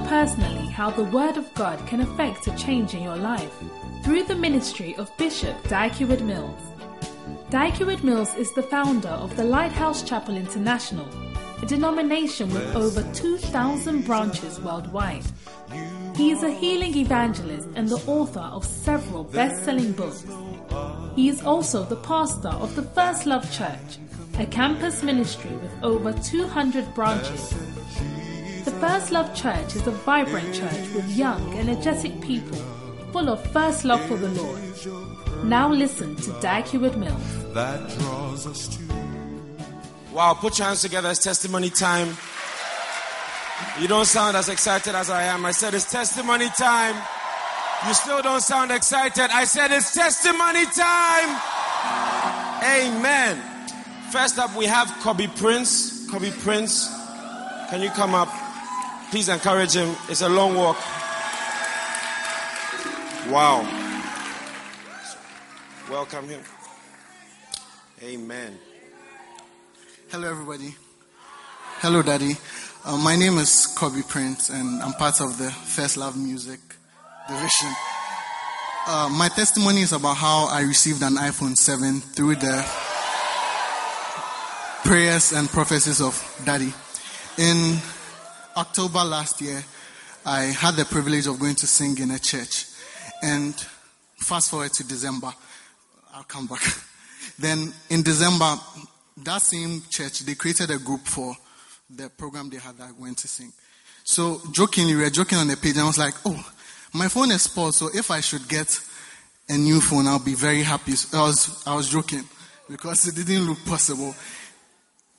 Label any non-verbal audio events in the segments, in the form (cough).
personally how the Word of God can affect a change in your life through the ministry of Bishop Dag Mills. Dag Mills is the founder of the Lighthouse Chapel International, a denomination with over 2,000 branches worldwide. He is a healing evangelist and the author of several best selling books. He is also the pastor of the First Love Church, a campus ministry with over 200 branches. The First Love Church is a vibrant church with young, energetic people full of first love for the Lord. Now listen to Dag Mills. That draws us to. Wow, put your hands together. It's testimony time. You don't sound as excited as I am. I said it's testimony time. You still don't sound excited. I said it's testimony time. Amen. First up, we have Kobe Prince. Kobe Prince, can you come up? Please encourage him. It's a long walk. Wow. Welcome him. Amen. Hello, everybody. Hello, Daddy. Uh, my name is Kobe Prince, and I'm part of the First Love Music division. Uh, my testimony is about how I received an iPhone 7 through the prayers and prophecies of Daddy. In October last year, I had the privilege of going to sing in a church. And fast forward to December, I'll come back. (laughs) Then in December, that same church, they created a group for the program they had that I went to sing. So jokingly, we were joking on the page, and I was like, oh, my phone is spoiled, so if I should get a new phone, I'll be very happy. I was, I was joking because it didn't look possible.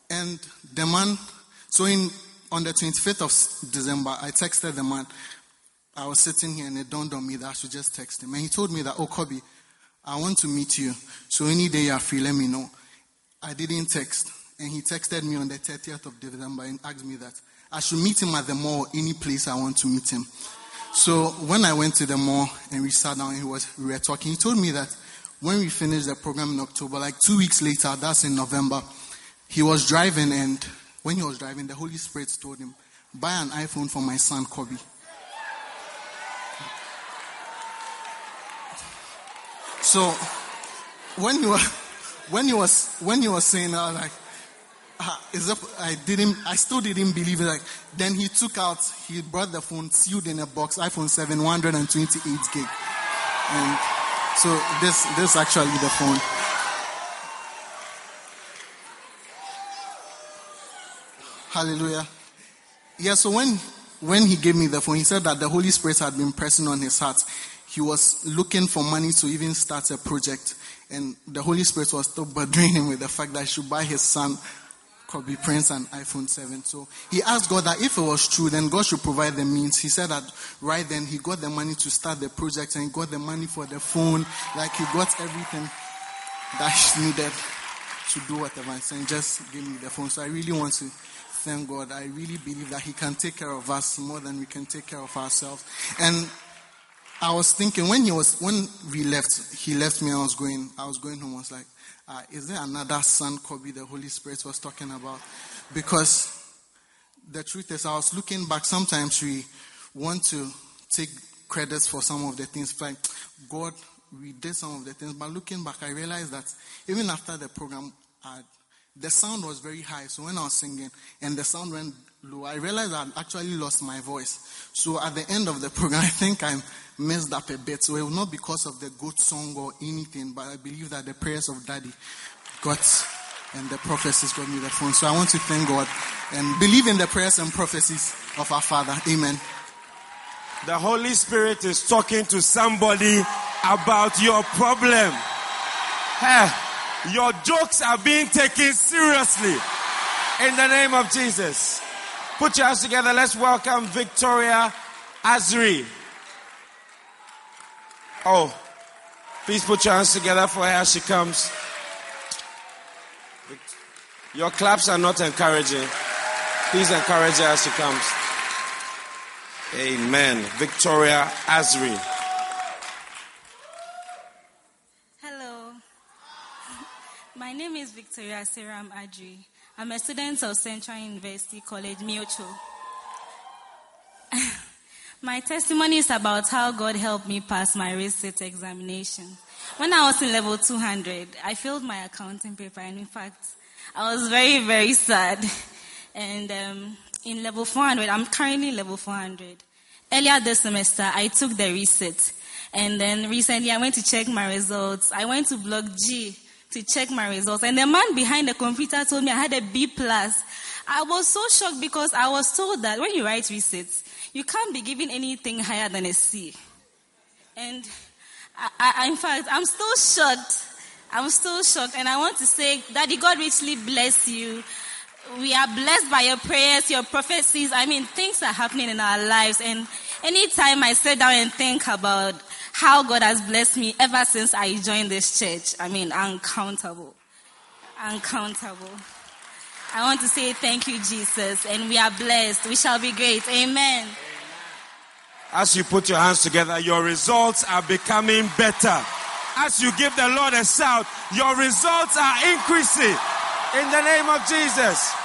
And the man, so in, on the 25th of December, I texted the man. I was sitting here and it dawned on me that I should just text him. And he told me that, oh, Kobe, I want to meet you. So any day you're free, let me know. I didn't text. And he texted me on the 30th of December and asked me that I should meet him at the mall, any place I want to meet him. So when I went to the mall and we sat down and he was, we were talking, he told me that when we finished the program in October, like two weeks later, that's in November, he was driving and when he was driving, the Holy Spirit told him, buy an iPhone for my son, Kobe. So when you were when you was when you were saying that, like, uh, is that, I didn't, I still didn't believe it. Like, then he took out, he brought the phone sealed in a box, iPhone 7, 128 gig, and so this this is actually the phone. Hallelujah. Yeah. So when when he gave me the phone, he said that the Holy Spirit had been pressing on his heart. He was looking for money to even start a project and the Holy Spirit was still bothering him with the fact that he should buy his son Kobe Prince an iPhone 7. So he asked God that if it was true, then God should provide the means. He said that right then he got the money to start the project and he got the money for the phone. Like he got everything that he needed to do whatever. And just give me the phone. So I really want to thank God. I really believe that he can take care of us more than we can take care of ourselves. And I was thinking when he was when we left, he left me. I was going. I was going home. I was like, uh, "Is there another son, Kobe? The Holy Spirit was talking about?" Because the truth is, I was looking back. Sometimes we want to take credits for some of the things. Like God, we did some of the things, but looking back, I realized that even after the program, uh, the sound was very high. So when I was singing and the sound went low, I realized I actually lost my voice. So at the end of the (laughs) program, I think I'm messed up a bit. So it was not because of the good song or anything, but I believe that the prayers of Daddy got and the prophecies got me the phone. So I want to thank God and believe in the prayers and prophecies of our Father. Amen. The Holy Spirit is talking to somebody about your problem. Hey, your jokes are being taken seriously. In the name of Jesus. Put your hands together. Let's welcome Victoria Azri. Oh, please put your hands together for her as she comes. Your claps are not encouraging. Please encourage her as she comes. Amen. Victoria Azri. Hello. My name is Victoria Seram Adri. I'm a student of Central University College, Miotso. (laughs) My testimony is about how God helped me pass my research examination. When I was in level 200, I failed my accounting paper, and in fact, I was very, very sad. And um, in level 400, I'm currently level 400. Earlier this semester, I took the reset. And then recently, I went to check my results. I went to Block G to check my results. And the man behind the computer told me I had a B plus. I was so shocked because I was told that when you write resets, you can't be given anything higher than a C. And I, I, in fact, I'm still shocked. I'm still shocked. And I want to say, Daddy, God richly bless you. We are blessed by your prayers, your prophecies. I mean, things are happening in our lives. And anytime I sit down and think about how God has blessed me ever since I joined this church, I mean, uncountable. Uncountable. I want to say thank you, Jesus, and we are blessed. We shall be great. Amen. As you put your hands together, your results are becoming better. As you give the Lord a shout, your results are increasing. In the name of Jesus.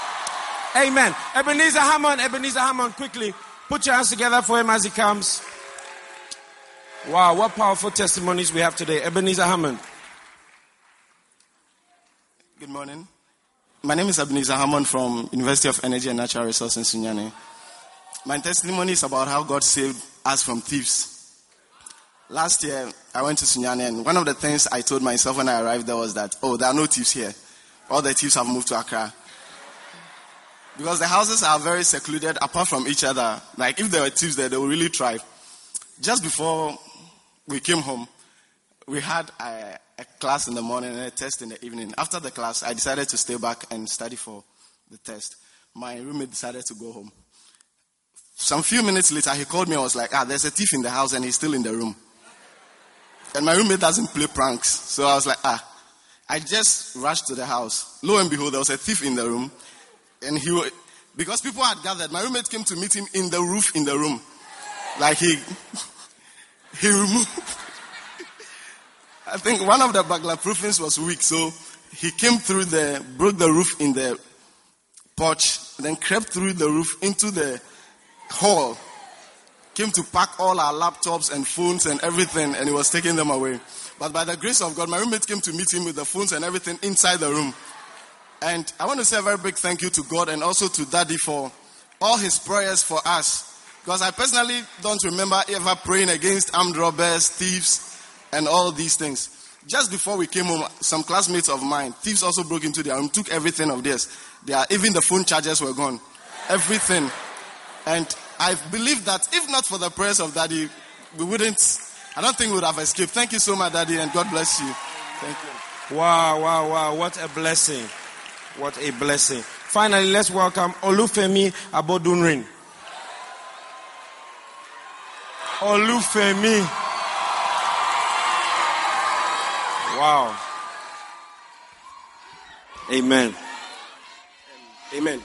Amen. Ebenezer Hammond, Ebenezer Hammond, quickly put your hands together for him as he comes. Wow, what powerful testimonies we have today. Ebenezer Hammond. Good morning. My name is Ebenezer Hammond from University of Energy and Natural Resources in Sunyani. My testimony is about how God saved us from thieves. Last year, I went to Sunyani, and one of the things I told myself when I arrived there was that, oh, there are no thieves here. All the thieves have moved to Accra. Because the houses are very secluded apart from each other. Like, if there were thieves there, they would really thrive. Just before we came home, we had a, a class in the morning and a test in the evening. After the class, I decided to stay back and study for the test. My roommate decided to go home. Some few minutes later, he called me and was like, ah, there's a thief in the house and he's still in the room. And my roommate doesn't play pranks. So I was like, ah. I just rushed to the house. Lo and behold, there was a thief in the room. And he, because people had gathered, my roommate came to meet him in the roof in the room. Like he, he removed, I think one of the burglar proofings was weak. So he came through the, broke the roof in the porch, then crept through the roof into the hall, came to pack all our laptops and phones and everything, and he was taking them away. But by the grace of God, my roommate came to meet him with the phones and everything inside the room. And I want to say a very big thank you to God and also to Daddy for all his prayers for us. Because I personally don't remember ever praying against armed robbers, thieves, and all these things. Just before we came home, some classmates of mine, thieves also broke into their room, took everything of theirs. They are, even the phone chargers were gone. Everything. And I believe that if not for the prayers of Daddy, we wouldn't, I don't think we would have escaped. Thank you so much, Daddy, and God bless you. Thank you. Wow, wow, wow. What a blessing. What a blessing. Finally, let's welcome Olufemi Abodunrin. Olufemi. Wow. Amen. Amen.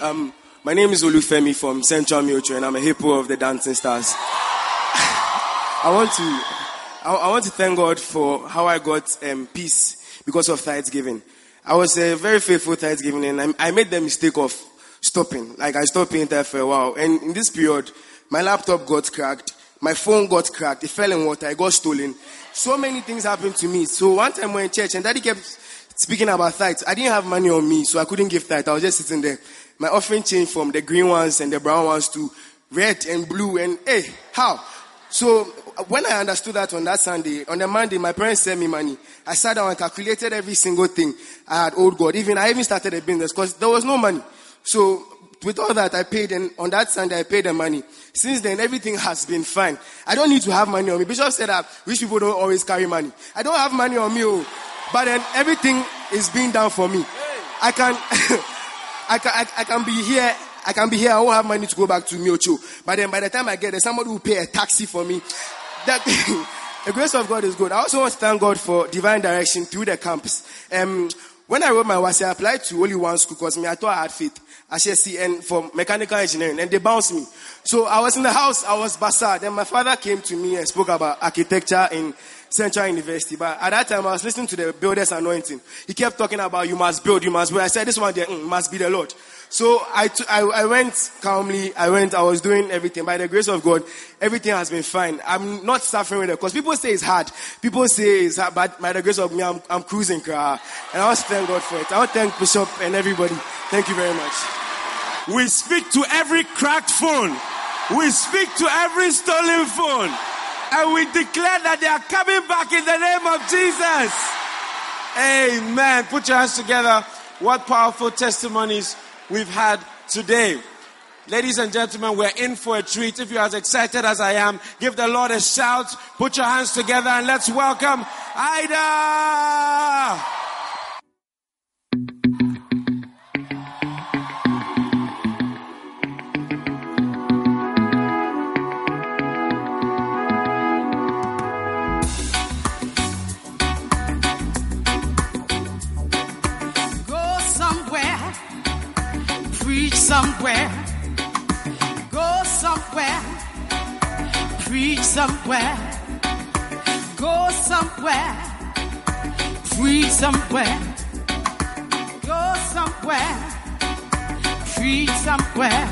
Um, my name is Olufemi from Central Mutual, and I'm a hippo of the Dancing Stars. (sighs) I want to, I, I, want to thank God for how I got um, peace because of Thanksgiving. I was a very faithful Thanksgiving, and I, I made the mistake of stopping. Like I stopped paying there for a while, and in this period, my laptop got cracked, my phone got cracked, it fell in water, I got stolen. So many things happened to me. So one time we were in church, and Daddy kept speaking about tithes. I didn't have money on me, so I couldn't give tithe. I was just sitting there. My offering changed from the green ones and the brown ones to red and blue. And hey, how? So uh, when I understood that on that Sunday, on the Monday, my parents sent me money. I sat down and calculated every single thing I had owed God. Even I even started a business because there was no money. So with all that, I paid, and on that Sunday, I paid the money. Since then, everything has been fine. I don't need to have money on me. Bishop said that rich people don't always carry money. I don't have money on me, oh, but then everything is being done for me. I can, (laughs) I can, I, I, can be here. I can be here. I won't have money to go back to Miotso. But then by the time I get there, somebody will pay a taxi for me. That (laughs) the grace of God is good. I also want to thank God for divine direction through the camps. Um, when I wrote my WASSCE, I applied to only one school because me, I thought I had faith. See and for mechanical engineering, and they bounced me. So I was in the house, I was basa. Then my father came to me and spoke about architecture in Central University. But at that time, I was listening to the builder's anointing. He kept talking about you must build, you must build. I said, this one there mm, must be the Lord. So I, t- I, I went calmly. I went, I was doing everything. By the grace of God, everything has been fine. I'm not suffering with it because people say it's hard. People say it's hard, but by the grace of me, I'm, I'm cruising. And I want to thank God for it. I want to thank Bishop and everybody. Thank you very much. We speak to every cracked phone. We speak to every stolen phone. And we declare that they are coming back in the name of Jesus. Amen. Put your hands together. What powerful testimonies we've had today. Ladies and gentlemen, we're in for a treat. If you're as excited as I am, give the Lord a shout. Put your hands together and let's welcome Ida. Somewhere. Go somewhere. Preach somewhere. Go somewhere. Preach somewhere. Go somewhere. Preach somewhere.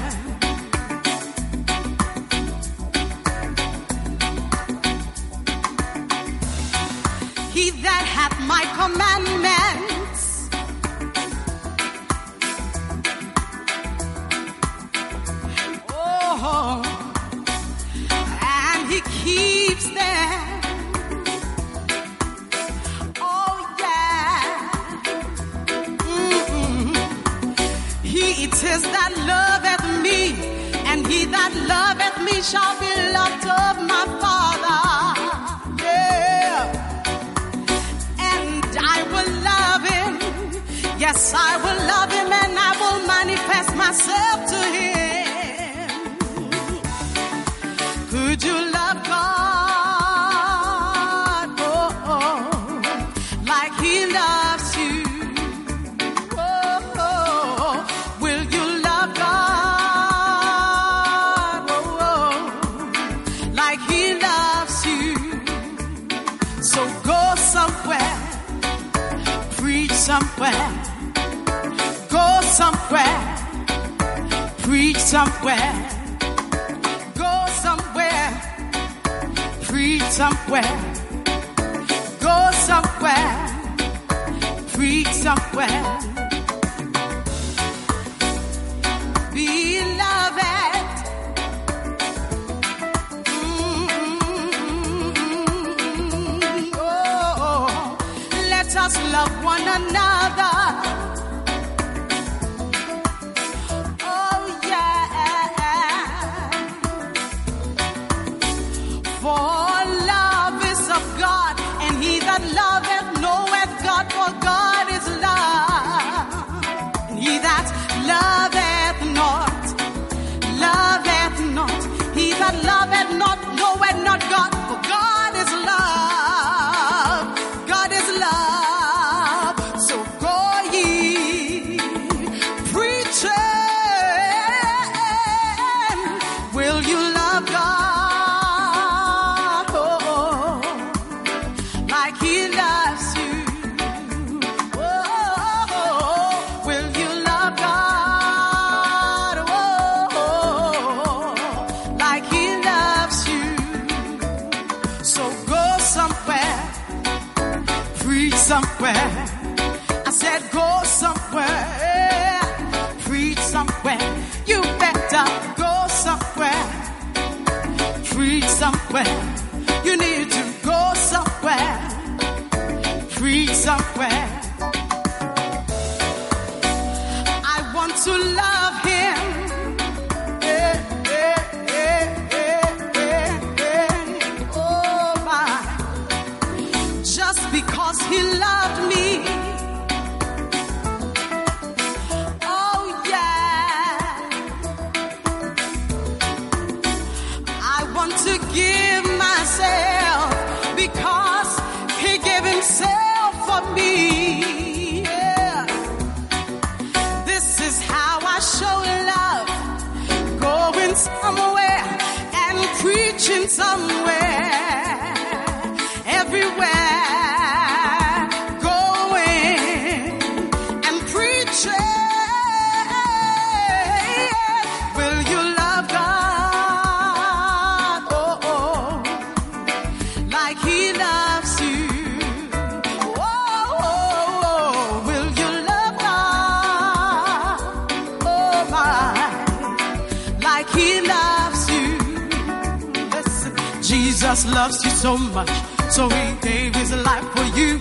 He that hath my commandment shall be loved of my Father. Yeah, and I will love him. Yes, I will somewhere, preach somewhere. preach somewhere. Go somewhere. Preach somewhere. so much, so he gave his life for you.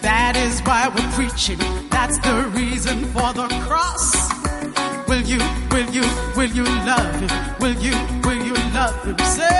That is why we're preaching. That's the reason for the cross. Will you, will you, will you love him? Will you, will you love him? Say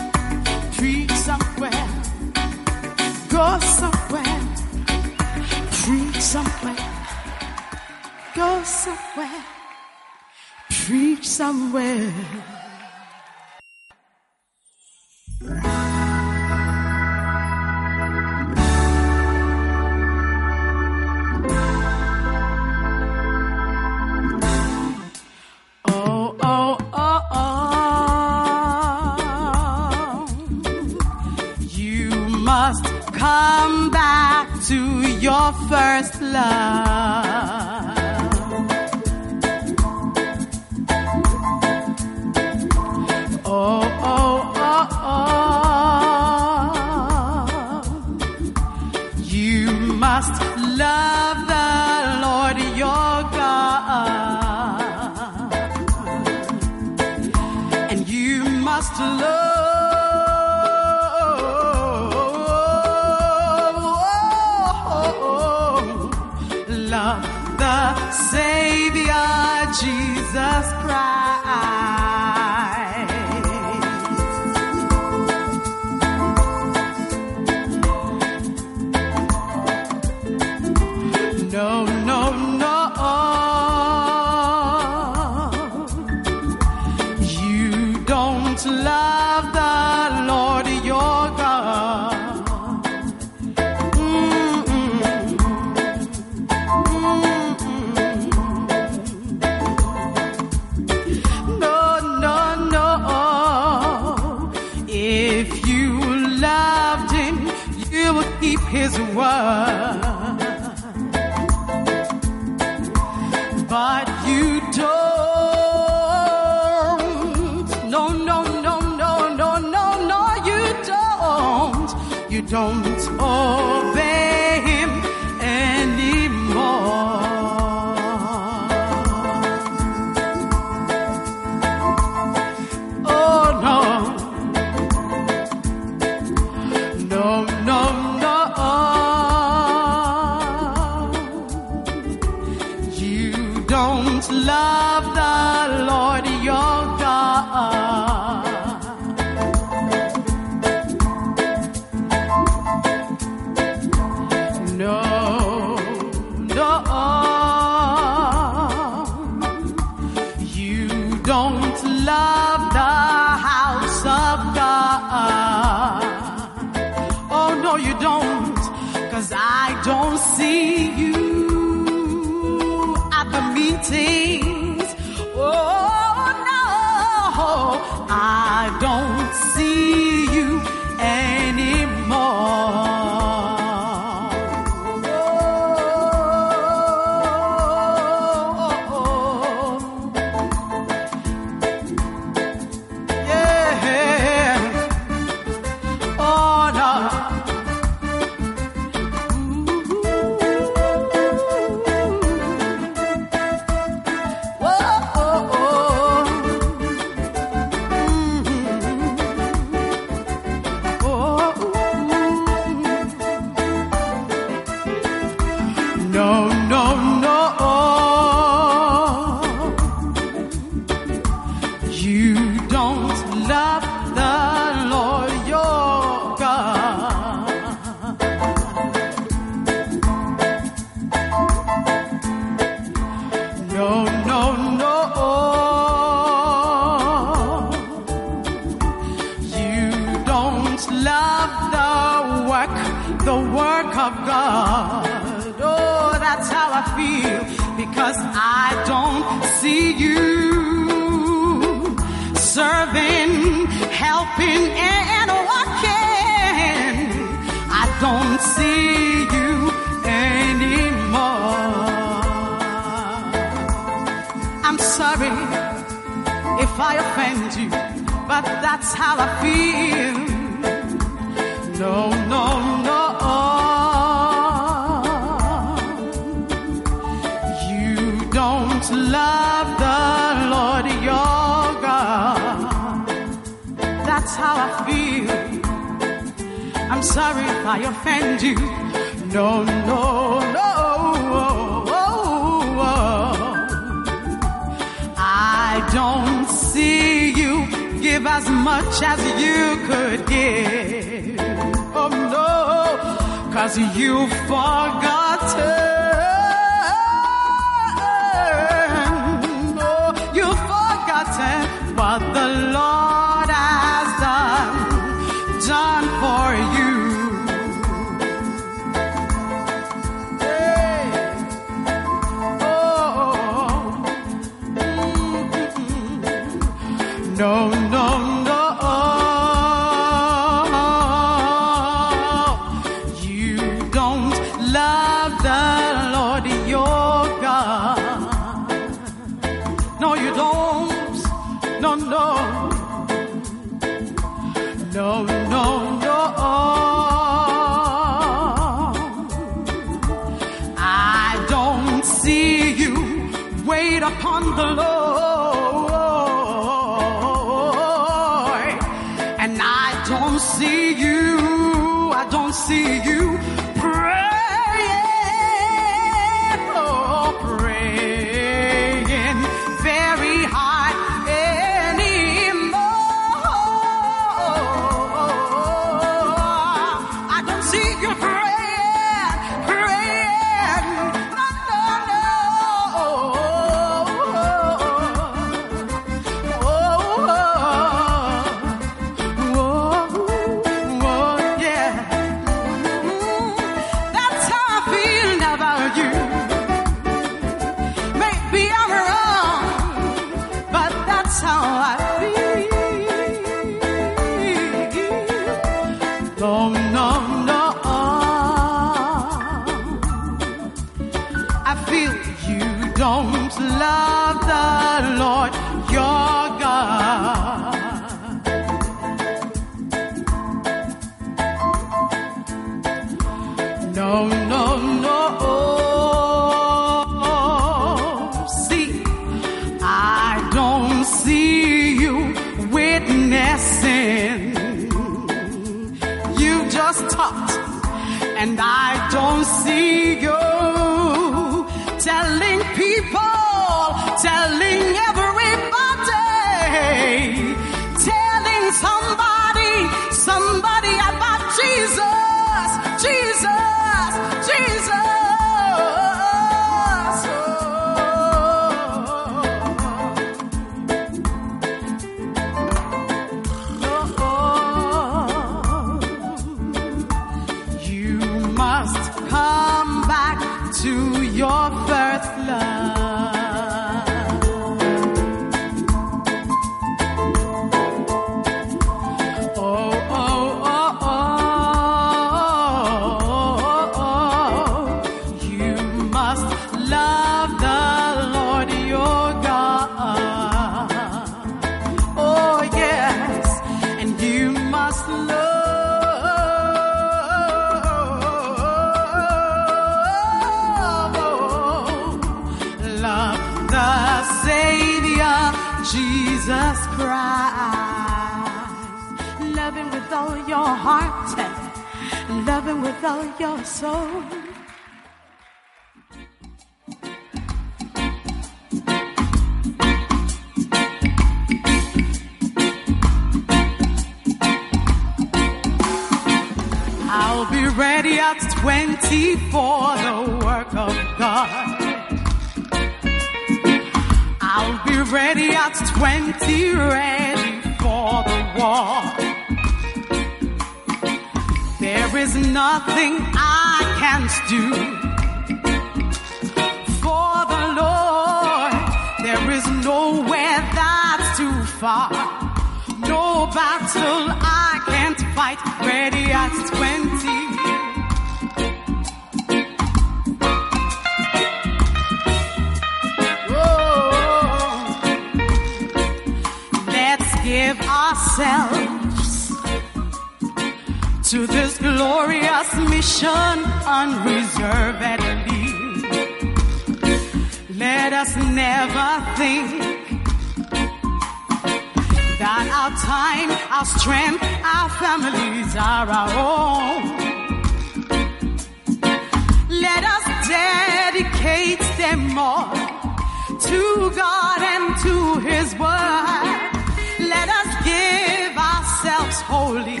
His Word. Let us give ourselves wholly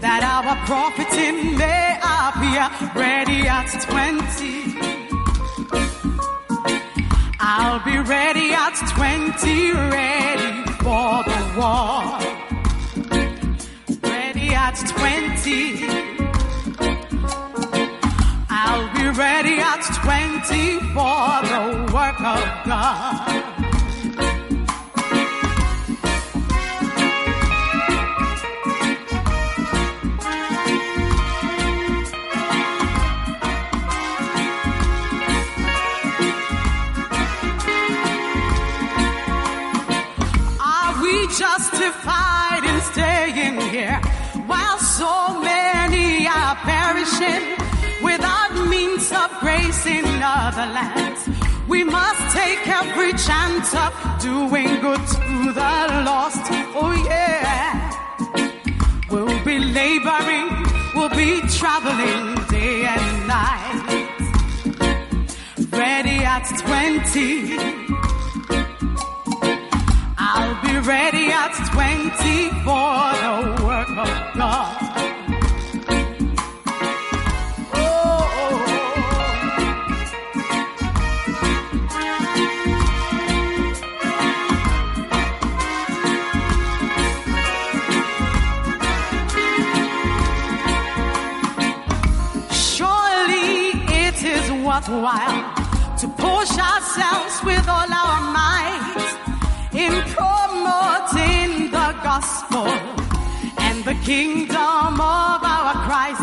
that our profiting may appear ready at 20. I'll be ready at 20, ready for the war. Ready at 20. I'll be ready at 20 for the work of God. Perishing without means of grace in other lands? We must take every chance of doing good to the lost. Oh yeah. We'll be laboring, we'll be traveling day and night. Ready at 20. I'll be ready at 20 for the work of God. Worthwhile to push ourselves with all our might in promoting the gospel and the kingdom of our Christ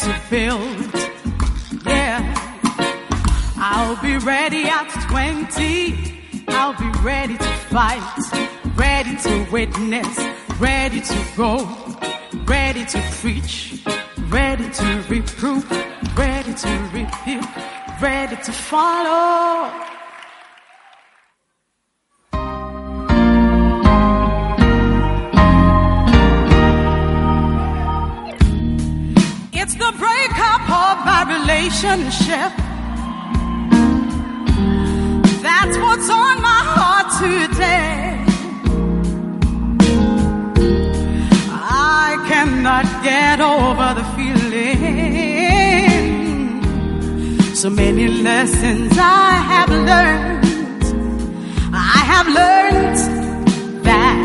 to build. Yeah. I'll be ready at 20. I'll be ready to fight, ready to witness, ready to go, ready to preach, ready to reprove, ready to rebuke, ready to follow. Relationship. That's what's on my heart today. I cannot get over the feeling. So many lessons I have learned. I have learned that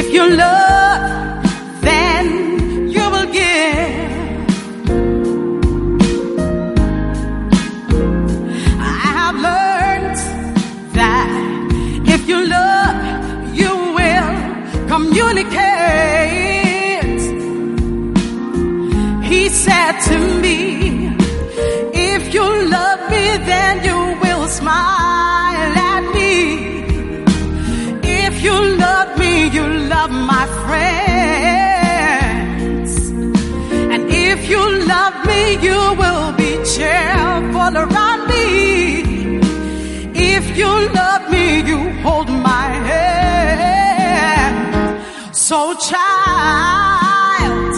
if you love, He said to me, if you love me, then you will smile at me. If you love me, you love my friends. And if you love me, you will be cheerful around me. If you love me, you hold my So, child,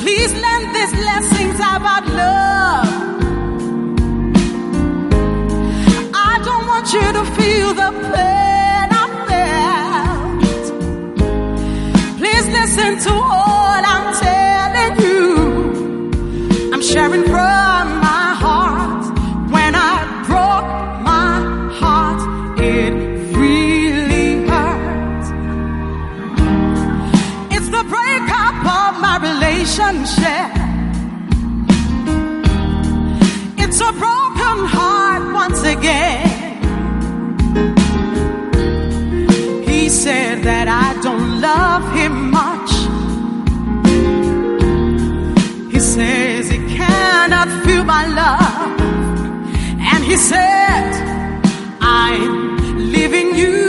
please learn these lessons about love. I don't want you to feel the pain I felt. Please listen to all I'm telling you. I'm sharing from It's a broken heart once again. He said that I don't love him much. He says he cannot feel my love. And he said, I'm leaving you.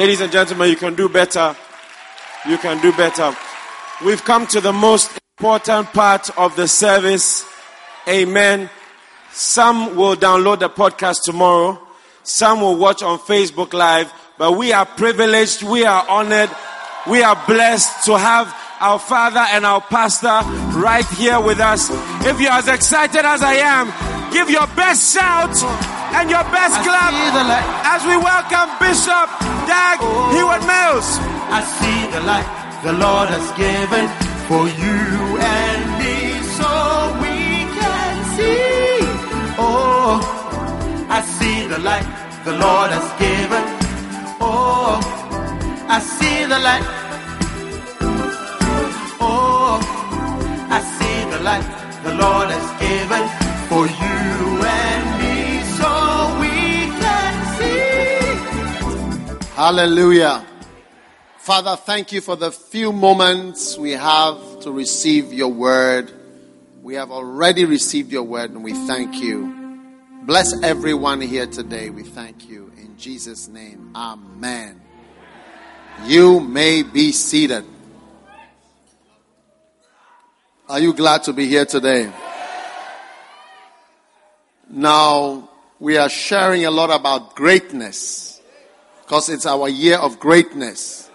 Ladies and gentlemen, you can do better. You can do better. We've come to the most important part of the service. Amen. Some will download the podcast tomorrow. Some will watch on Facebook Live. But we are privileged. We are honored. We are blessed to have our father and our pastor right here with us. If you're as excited as I am, give your best shout and your best clap as we welcome Bishop Dag Oh. Hewitt Mills. I see the light the Lord has given for you and me so we can see. Oh, I see the light the Lord has given. Oh, I see the light. Oh, I see the light the Lord has given for you Hallelujah. Father, thank you for the few moments we have to receive your word. We have already received your word and we thank you. Bless everyone here today. We thank you. In Jesus' name, Amen. You may be seated. Are you glad to be here today? Now, we are sharing a lot about greatness because it's our year of greatness.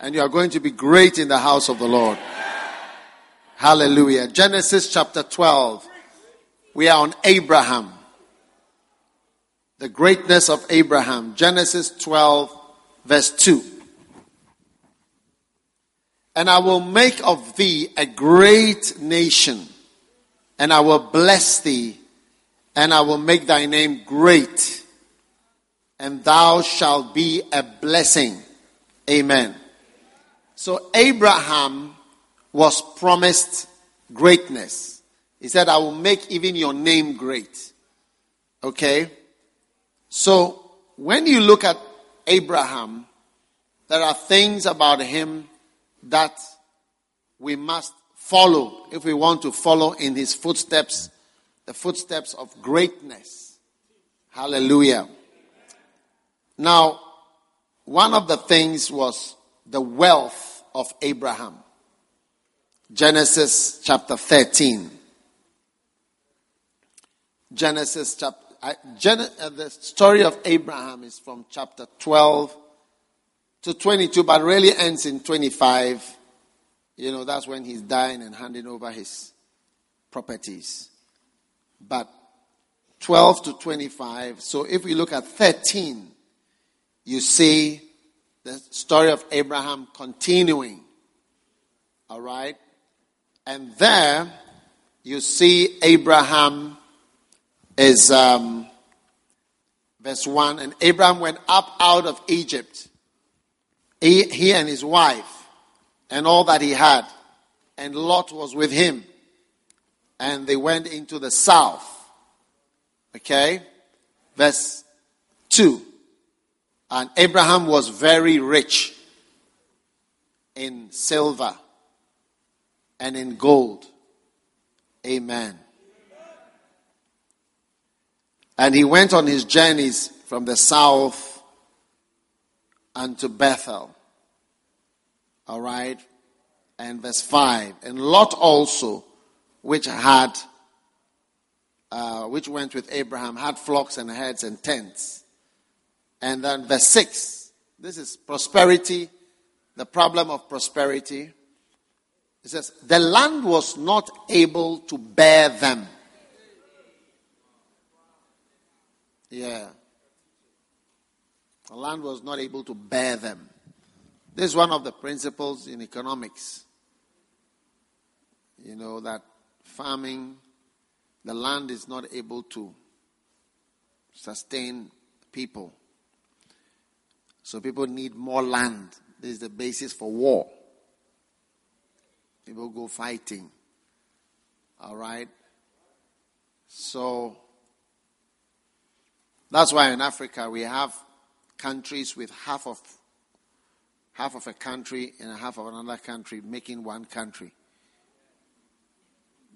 And you are going to be great in the house of the Lord. Hallelujah. Genesis chapter 12. We are on Abraham. The greatness of Abraham. Genesis 12, verse 2. And I will make of thee a great nation, and I will bless thee, and I will make thy name great, and thou shalt be a blessing. Amen. So Abraham was promised greatness. He said, I will make even your name great. Okay? So when you look at Abraham, there are things about him that we must follow if we want to follow in his footsteps, the footsteps of greatness. Hallelujah. Now, one of the things was the wealth of Abraham. Genesis chapter 13. Genesis chapter, uh, the story of Abraham is from chapter 12 to 22, but really ends in 25. You know, that's when he's dying and handing over his properties. But 12 to 25. So if we look at 13, you see the story of Abraham continuing. All right? And there you see Abraham is um, verse 1 and Abraham went up out of Egypt, he, he and his wife, and all that he had, and Lot was with him, and they went into the south. Okay? Verse 2. And Abraham was very rich in silver and in gold. Amen. And he went on his journeys from the south unto Bethel. All right. And verse 5. And Lot also, which had, uh, which went with Abraham, had flocks and herds and tents. And then verse 6. This is prosperity, the problem of prosperity. It says, the land was not able to bear them. Yeah. The land was not able to bear them. This is one of the principles in economics. You know, that farming, the land is not able to sustain people. So people need more land. This is the basis for war. People go fighting. All right? So that's why in Africa we have countries with half of half of a country and half of another country making one country.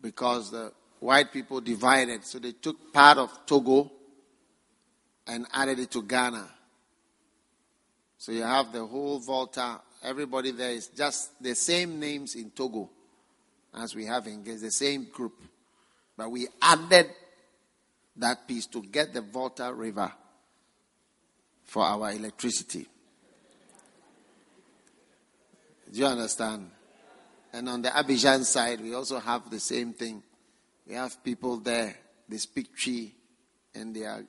Because the white people divided, so they took part of Togo and added it to Ghana. So you have the whole Volta, everybody there is just the same names in Togo as we have in the same group. But we added that piece to get the Volta River for our electricity. Do you understand? And on the Abidjan side, we also have the same thing. We have people there, they speak Twi, and they are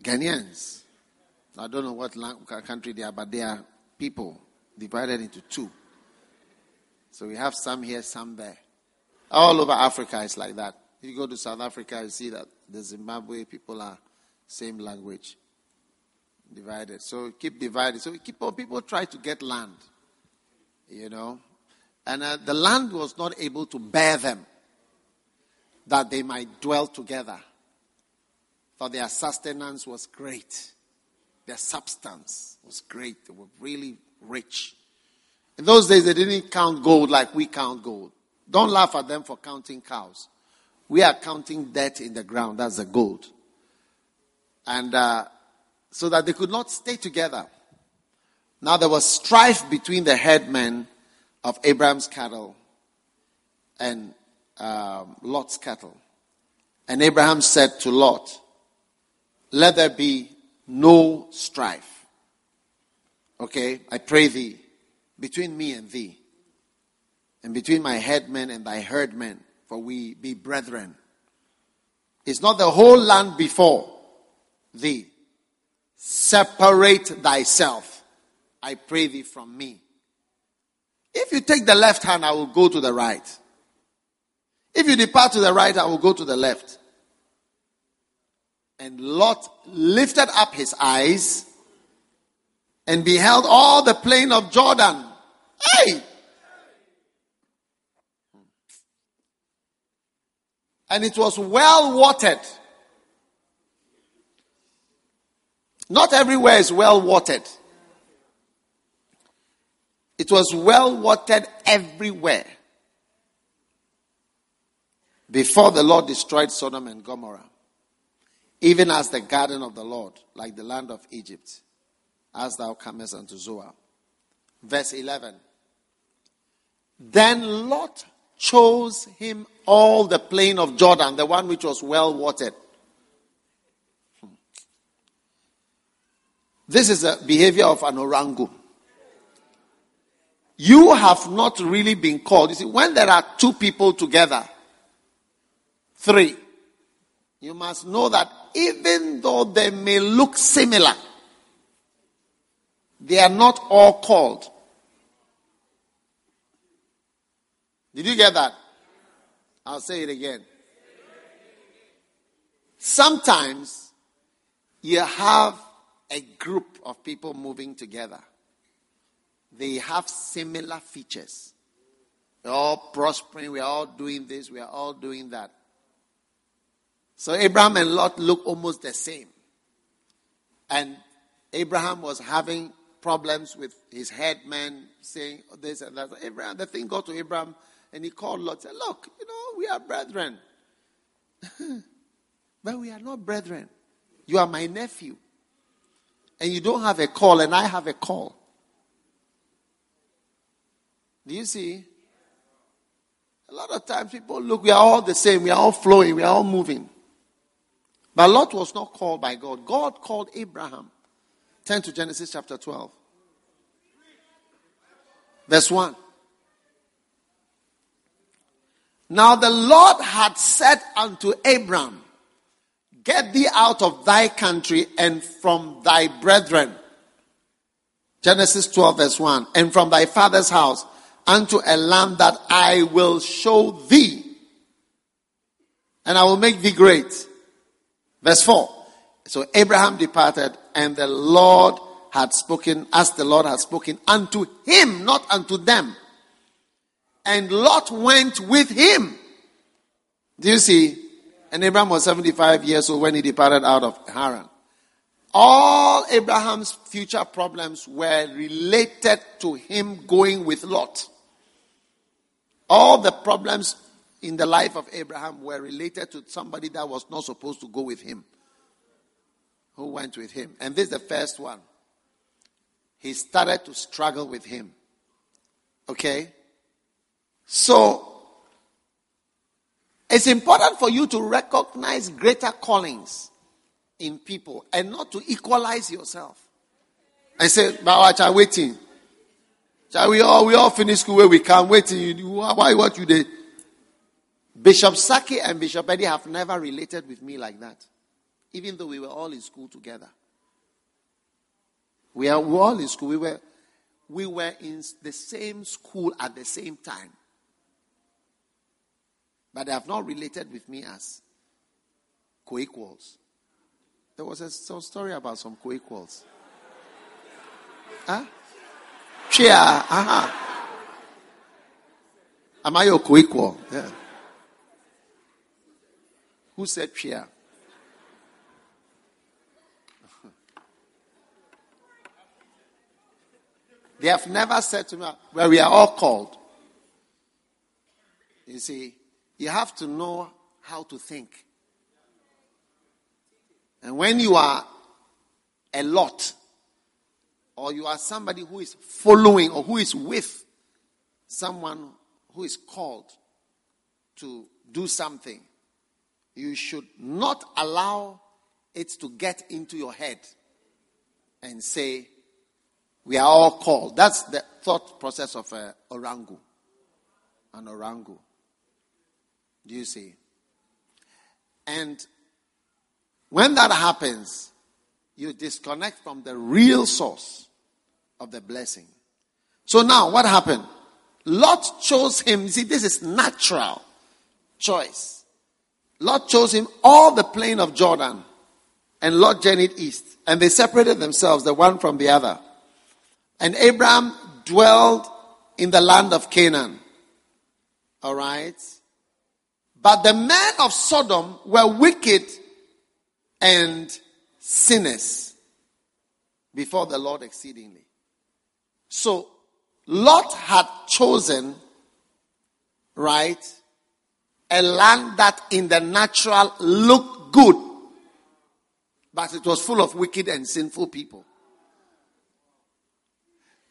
Ghanaians. I don't know what country they are, but they are people divided into two. So we have some here, some there. All over Africa, it's like that. If you go to South Africa, you see that the Zimbabwe people are same language, divided. So keep divided. So keep people try to get land, you know, and uh, the land was not able to bear them, that they might dwell together. For their sustenance was great, their substance was great. They were really rich. In those days, they didn't count gold like we count gold. Don't laugh at them for counting cows. We are counting dirt in the ground. That's the gold. And uh, so that they could not stay together. Now there was strife between the headmen of Abraham's cattle and um, Lot's cattle. And Abraham said to Lot, Let there be no strife. Okay, I pray thee, between me and thee, and between my headmen and thy herdmen, for we be brethren. Is not the whole land before thee. Separate thyself, I pray thee, from me. If you take the left hand, I will go to the right. If you depart to the right, I will go to the left. And Lot lifted up his eyes and beheld all the plain of Jordan. Hey! And it was well watered. Not everywhere is well watered. It was well watered everywhere before the Lord destroyed Sodom and Gomorrah, even as the garden of the Lord, like the land of Egypt, as thou comest unto Zoar. Verse 11. Then Lot chose him all the plain of Jordan, the one which was well watered. Hmm. This is the behavior of an orangu. You have not really been called. You see, when there are two people together, three, you must know that even though they may look similar, they are not all called. Did you get that? I'll say it again. Sometimes you have a group of people moving together. They have similar features. We're all prospering, we're all doing this, we're all doing that. So Abraham and Lot look almost the same. And Abraham was having problems with his headmen saying this and that. Abraham, the thing got to Abraham and he called Lot and said, Look, you know, we are brethren. (laughs) but we are not brethren. You are my nephew. And you don't have a call, and I have a call. Do you see? A lot of times people look, we are all the same, we are all flowing, we are all moving. But Lot was not called by God. God called Abraham. Turn to Genesis chapter 12. Verse 1. Now the Lord had said unto Abram, Get thee out of thy country and from thy brethren. Genesis 12, verse 1. And from thy father's house unto a land that I will show thee. And I will make thee great. Verse 4. So Abraham departed, and the Lord had spoken as the Lord had spoken unto him, not unto them and Lot went with him. Do you see? And Abraham was 75 years old when he departed out of Haran. All Abraham's future problems were related to him going with Lot. All the problems in the life of Abraham were related to somebody that was not supposed to go with him, who went with him. And this is the first one. He started to struggle with him. Okay? So, it's important for you to recognize greater callings in people and not to equalize yourself. I said, Bawacha, waiting. Shall we all we all finish school where we can wait why what you did? Bishop Saki and Bishop Eddie have never related with me like that. Even though we were all in school together. We are all in school. We were we were in the same school at the same time. But they have not related with me as co-equals. There was a some story about some co-equals. Huh? Cheer. Uh-huh. Am I your co-equal? Yeah. Who said cheer? (laughs) They have never said to me, where we are all called. You see, you have to know how to think. And when you are a lot, or you are somebody who is following or who is with someone who is called to do something, you should not allow it to get into your head and say, We are all called. That's the thought process of a orangu. An orangu. Do you see? And when that happens, you disconnect from the real source of the blessing. So now, what happened? Lot chose him. You see, this is natural choice. Lot chose him all the plain of Jordan, and Lot journeyed east, and they separated themselves, the one from the other. And Abraham dwelled in the land of Canaan. All right. But the men of Sodom were wicked and sinners before the Lord exceedingly. So Lot had chosen, right, a land that in the natural looked good, but it was full of wicked and sinful people.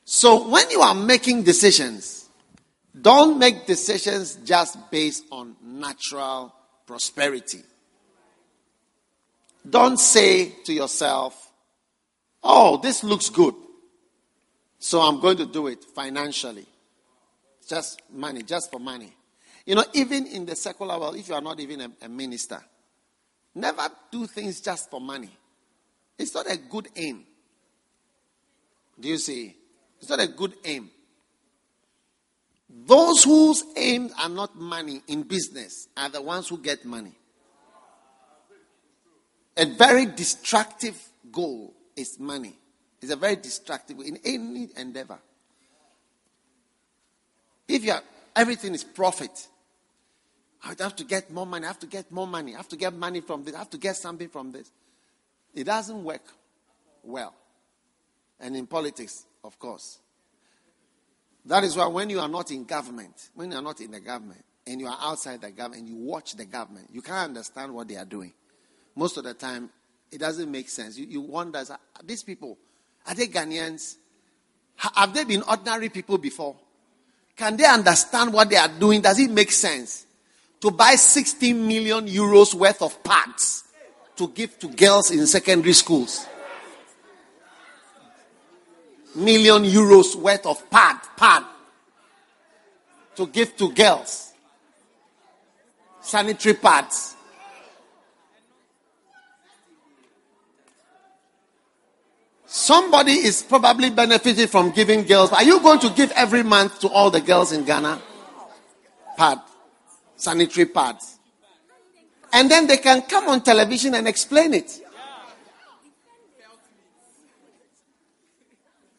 So when you are making decisions, don't make decisions just based on natural prosperity. Don't say to yourself, oh, this looks good. So I'm going to do it financially. Just money, just for money. You know, even in the secular world, if you are not even a, a minister, never do things just for money. It's not a good aim. Do you see? It's not a good aim. Those whose aims are not money in business are the ones who get money. A very destructive goal is money. It's a very destructive in any endeavor. If you are, everything is profit, I have to get more money. I have to get more money. I have to get money from this. I have to get something from this. It doesn't work well. And in politics, of course. That is why when you are not in government, when you are not in the government, and you are outside the government, you watch the government, you can't understand what they are doing most of the time, it doesn't make sense. You, you wonder, ah, these people, are they Ghanaians? Have they been ordinary people before? Can they understand what they are doing? Does it make sense to buy 16 million euros worth of pads to give to girls in secondary schools? Million euros worth of pad, pad to give to girls. Sanitary pads. Somebody is probably benefiting from giving girls. Are you going to give every month to all the girls in Ghana? Pad, sanitary pads. And then they can come on television and explain it.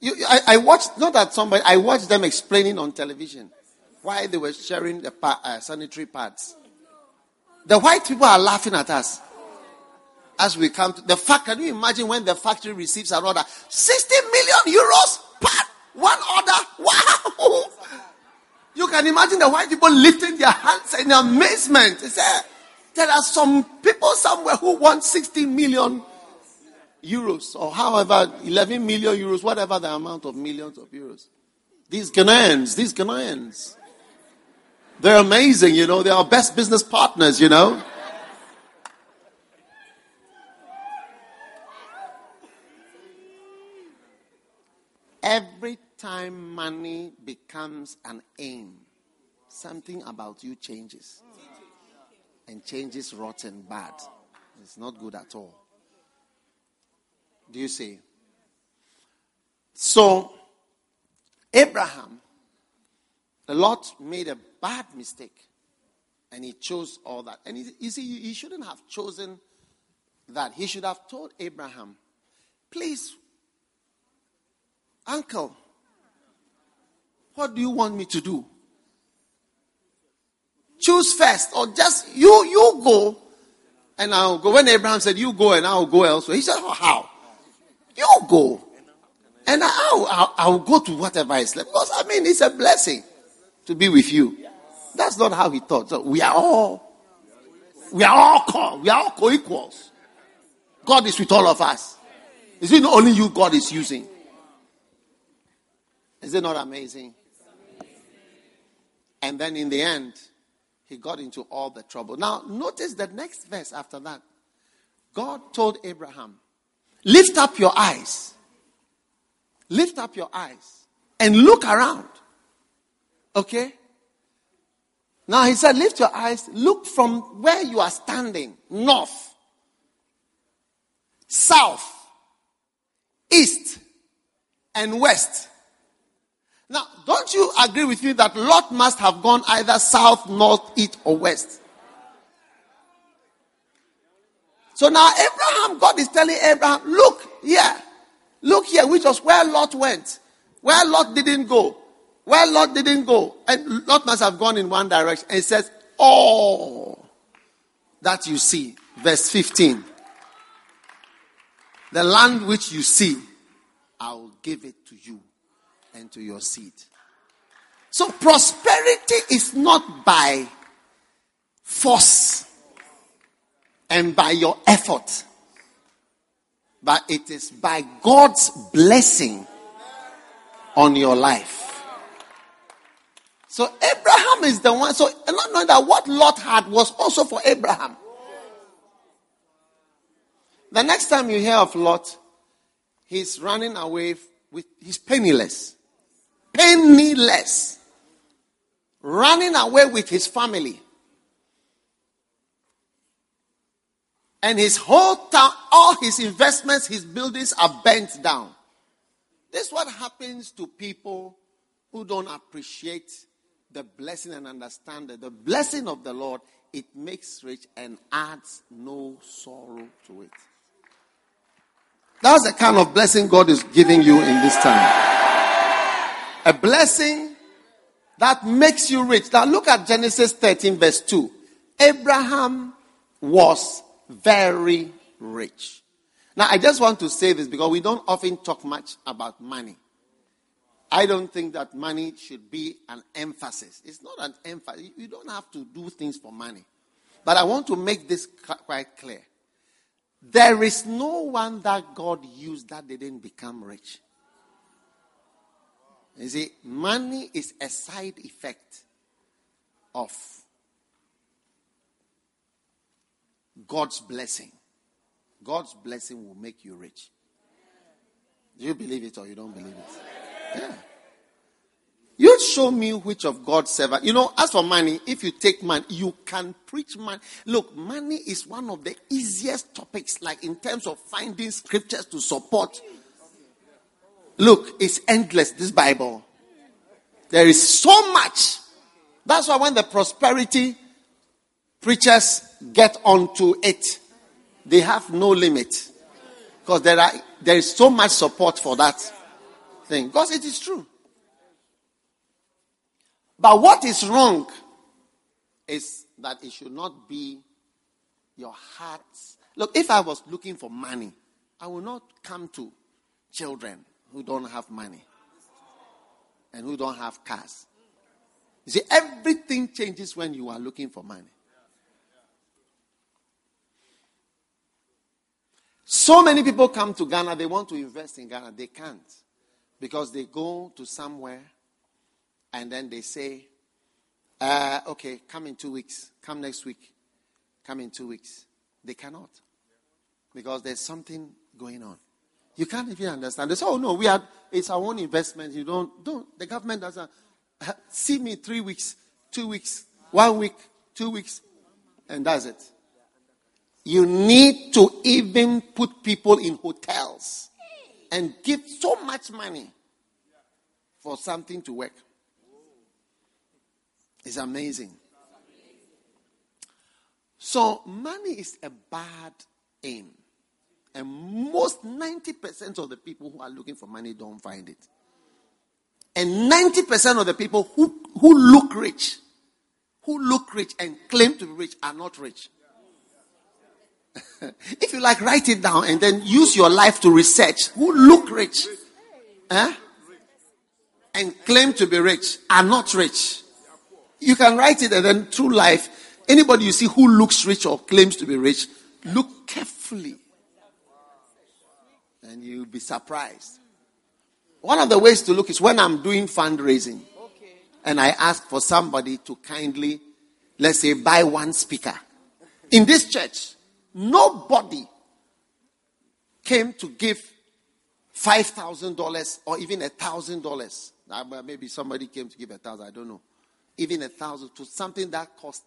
You, I, I, watched, not that somebody, I watched them explaining on television why they were sharing the uh, sanitary pads. The white people are laughing at us as we come to the fact, can you imagine when the factory receives an order? 60 million euros per one order. Wow. You can imagine the white people lifting their hands in amazement. They say, there are some people somewhere who want 60 million euros or however 11 million euros, whatever the amount of millions of euros. These Ghanaians, these Ghanaians, they're amazing, you know, they're our best business partners, you know. Every time money becomes an aim, something about you changes. And changes rotten bad. It's not good at all. Do you see? So, Abraham, the Lord made a bad mistake and he chose all that. And you see, he shouldn't have chosen that. He should have told Abraham, please, uncle, what do you want me to do? Choose first, or just you you go, and I'll go. When Abraham said, "You go," and I'll go elsewhere, he said, oh, "How? You go, and I'll, I'll, I'll go to whatever is left." Because I mean, it's a blessing to be with you. That's not how he thought. So we are all, we are all co- we are all co-equals. God is with all of us. Is it not only you God is using? Is it not amazing? And then in the end, he got into all the trouble. Now, notice the next verse after that. God told Abraham, Lift up your eyes. Lift up your eyes and look around. Okay? Now he said, Lift your eyes, look from where you are standing north, south, east, and west. Now, don't you agree with me that Lot must have gone either south, north, east, or west? So now Abraham, God is telling Abraham, look here, look here, which was where Lot went, where Lot didn't go, where Lot didn't go, and Lot must have gone in one direction. And it says, all that you see, verse 15, the land which you see, I will give it to you and to your seed. So prosperity is not by force and by your effort, but it is by God's blessing on your life. So Abraham is the one. So not knowing that what Lot had was also for Abraham. The next time you hear of Lot, he's running away with he's penniless penniless, running away with his family. And his whole town, all his investments, his buildings are bent down. This is what happens to people who don't appreciate the blessing and understand that the blessing of the Lord, it makes rich and adds no sorrow to it. That's the kind of blessing God is giving you in this time a blessing that makes you rich. Now look at Genesis 13, verse 2. Abraham was very rich. Now I just want to say this because we don't often talk much about money. I don't think that money should be an emphasis. It's not an emphasis. You don't have to do things for money. But I want to make this quite clear. There is no one that God used that didn't become rich. You see, money is a side effect of God's blessing. God's blessing will make you rich. Do you believe it or you don't believe it? Yeah. You show me which of God's servant. You know, as for money, if you take money, you can preach money. Look, money is one of the easiest topics, like in terms of finding scriptures to support Look, it's endless, this Bible. There is so much. That's why when the prosperity preachers get onto it, they have no limit. Because there, are, there is so much support for that thing. Because it is true. But what is wrong is that it should not be your heart's. Look, if I was looking for money, I would not come to children who don't have money and who don't have cars. You see, everything changes when you are looking for money. So many people come to Ghana, they want to invest in Ghana. They can't because they go to somewhere and then they say, uh, okay, come in two weeks, come next week, come in two weeks. They cannot because there's something going on. You can't even understand. They say, oh no, we are, it's our own investment. You don't, don't, the government doesn't, (laughs) see me three weeks, two weeks, one week, two weeks, and that's it. You need to even put people in hotels and give so much money for something to work. It's amazing. So, money is a bad aim. And most 90% of the people who are looking for money don't find it. And 90% of the people who, who look rich, who look rich and claim to be rich are not rich. (laughs) if you like, write it down and then use your life to research who look rich eh? and claim to be rich are not rich. You can write it and then through life, anybody you see who looks rich or claims to be rich, look carefully and you'll be surprised. One of the ways to look is when I'm doing fundraising and I ask for somebody to kindly, let's say, buy one speaker. In this church, nobody came to give $5,000 or even $1,000. Ah, maybe somebody came to give a thousand, I don't know. Even a thousand to something that cost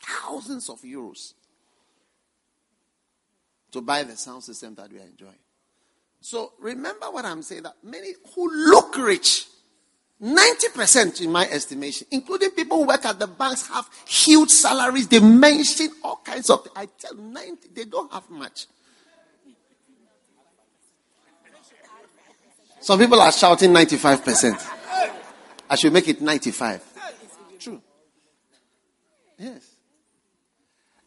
thousands of euros to buy the sound system that we are enjoying. So remember what I'm saying that many who look rich, 90% in my estimation, including people who work at the banks, have huge salaries. They mention all kinds of I tell 90, they don't have much. Some people are shouting 95%. I should make it 95. True. Yes.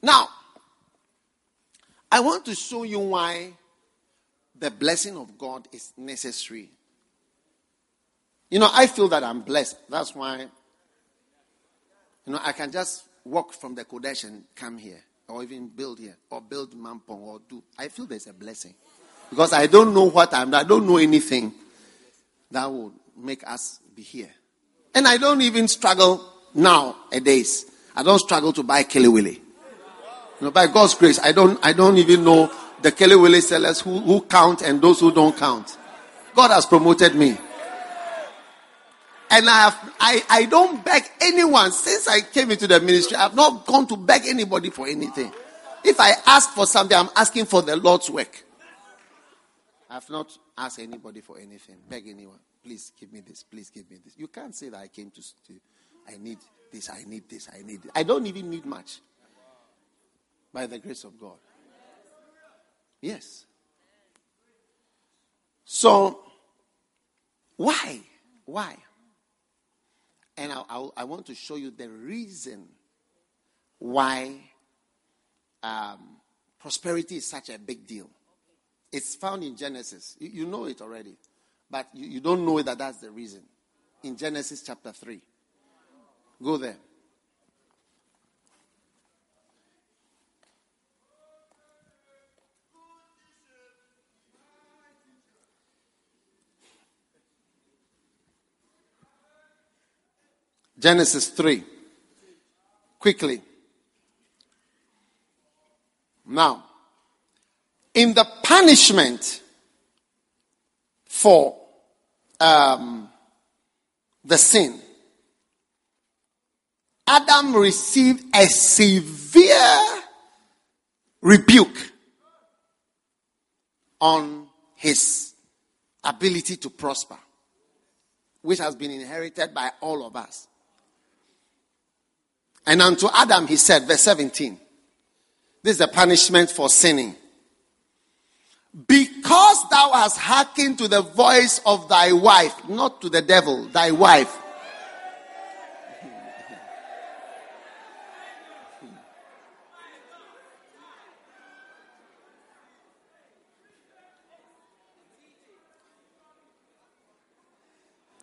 Now, I want to show you why the blessing of God is necessary. You know, I feel that I'm blessed. That's why, you know, I can just walk from the Qodesh and come here, or even build here, or build Mampong, or do. I feel there's a blessing. Because I don't know what I'm, I don't know anything that would make us be here. And I don't even struggle nowadays. I don't struggle to buy Kelly You know, by God's grace, I don't, I don't even know the kelewele sellers who, who count and those who don't count. God has promoted me. And I have, I, I don't beg anyone since I came into the ministry. I have not gone to beg anybody for anything. If I ask for something, I'm asking for the Lord's work. I have not asked anybody for anything. Beg anyone. Please give me this. Please give me this. You can't say that I came to, to I need this, I need this, I need this. I don't even need much. By the grace of God. Yes. So, why? Why? And I, I, I want to show you the reason why um, prosperity is such a big deal. It's found in Genesis. You, you know it already, but you, you don't know that that's the reason. In Genesis chapter 3. Go there. Genesis 3. Quickly. Now, in the punishment for um, the sin, Adam received a severe rebuke on his ability to prosper, which has been inherited by all of us. And unto Adam he said, verse 17, this is the punishment for sinning. Because thou hast hearkened to the voice of thy wife, not to the devil, thy wife.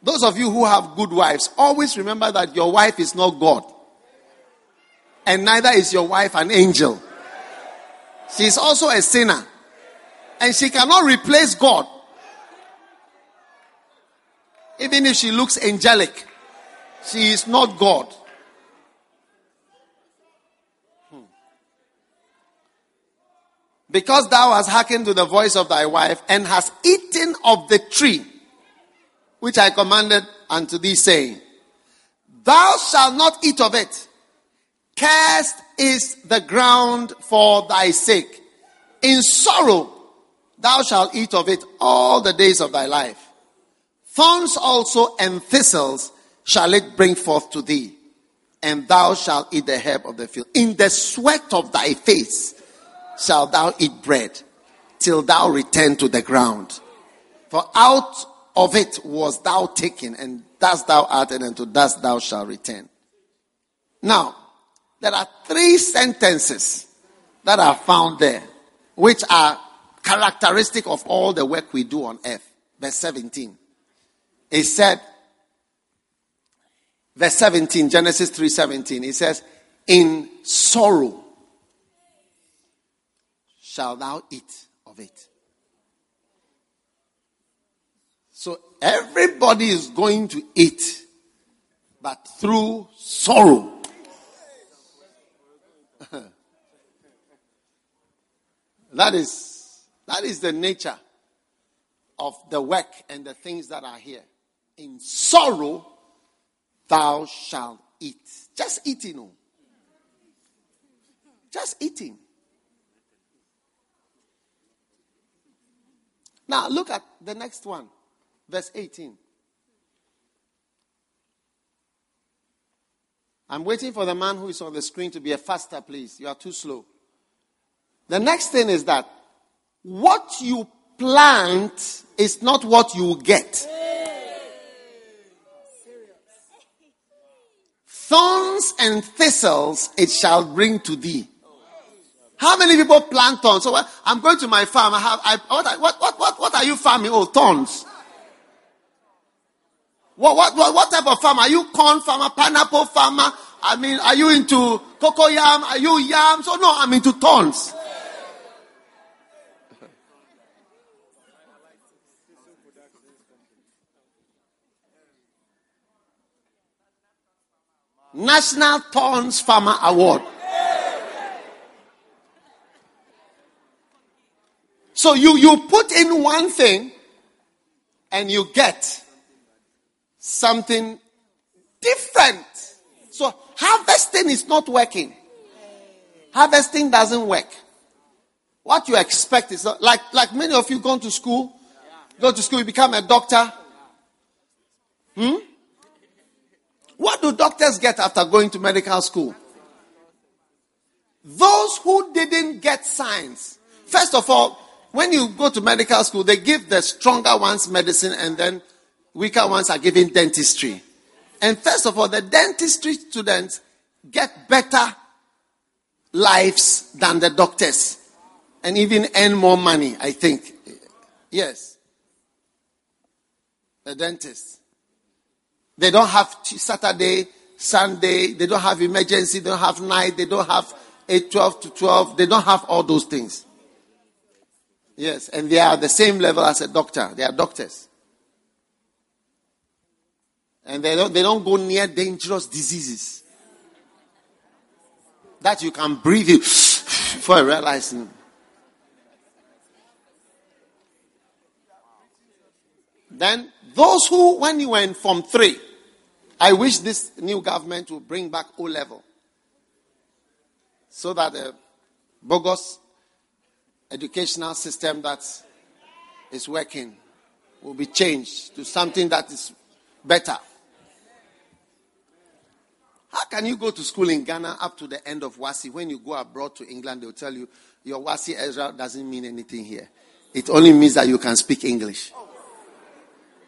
Those of you who have good wives, always remember that your wife is not God and neither is your wife an angel. She is also a sinner. And she cannot replace God. Even if she looks angelic, she is not God. Hmm. because thou hast hearkened to the voice of thy wife and hast eaten of the tree which I commanded unto thee, saying, Thou shalt not eat of it. Cursed is the ground for thy sake. In sorrow thou shalt eat of it all the days of thy life. Thorns also and thistles shall it bring forth to thee, and thou shalt eat the herb of the field. In the sweat of thy face shalt thou eat bread, till thou return to the ground. For out of it was thou taken, and dust thou art, and unto dust thou shalt return. Now, there are three sentences that are found there, which are characteristic of all the work we do on earth. Verse 17. It said, verse 17, Genesis 3:17, it says, In sorrow shall thou eat of it. So everybody is going to eat, but through sorrow. That is that is the nature of the work and the things that are here. In sorrow thou shalt eat. Just eating. oh. Just eating. Now look at the next one, verse 18. I'm waiting for the man who is on the screen to be a faster, please. You are too slow. The next thing is that what you plant is not what you get. Thorns and thistles it shall bring to thee. How many people plant thorns? So I'm going to my farm. I have I, what, what, what, what, are you farming? Oh, thorns. What, what, what, what type of farm? Are you corn farmer, pineapple farmer? I mean, are you into cocoa yam? Are you yam? So no, I'm into thorns. National Thorns Farmer Award. So you, you put in one thing and you get something different. So harvesting is not working. Harvesting doesn't work. What you expect is like like many of you gone to school, go to school, you become a doctor. Hmm? What do doctors get after going to medical school? Those who didn't get science. First of all, when you go to medical school, they give the stronger ones medicine and then weaker ones are given dentistry. And first of all, the dentistry students get better lives than the doctors and even earn more money, I think. Yes. The dentist. They don't have Saturday, Sunday, they don't have emergency, they don't have night, they don't have 8, 12 to 12, they don't have all those things. Yes, and they are the same level as a doctor. They are doctors. And they don't, they don't go near dangerous diseases. That you can breathe (sighs) it before realizing. Then those who, when you were in Form 3, I wish this new government will bring back O level. So that the bogus educational system that is working will be changed to something that is better. How can you go to school in Ghana up to the end of WASSCE? When you go abroad to England, they'll tell you your WASSCE Ezra doesn't mean anything here. It only means that you can speak English.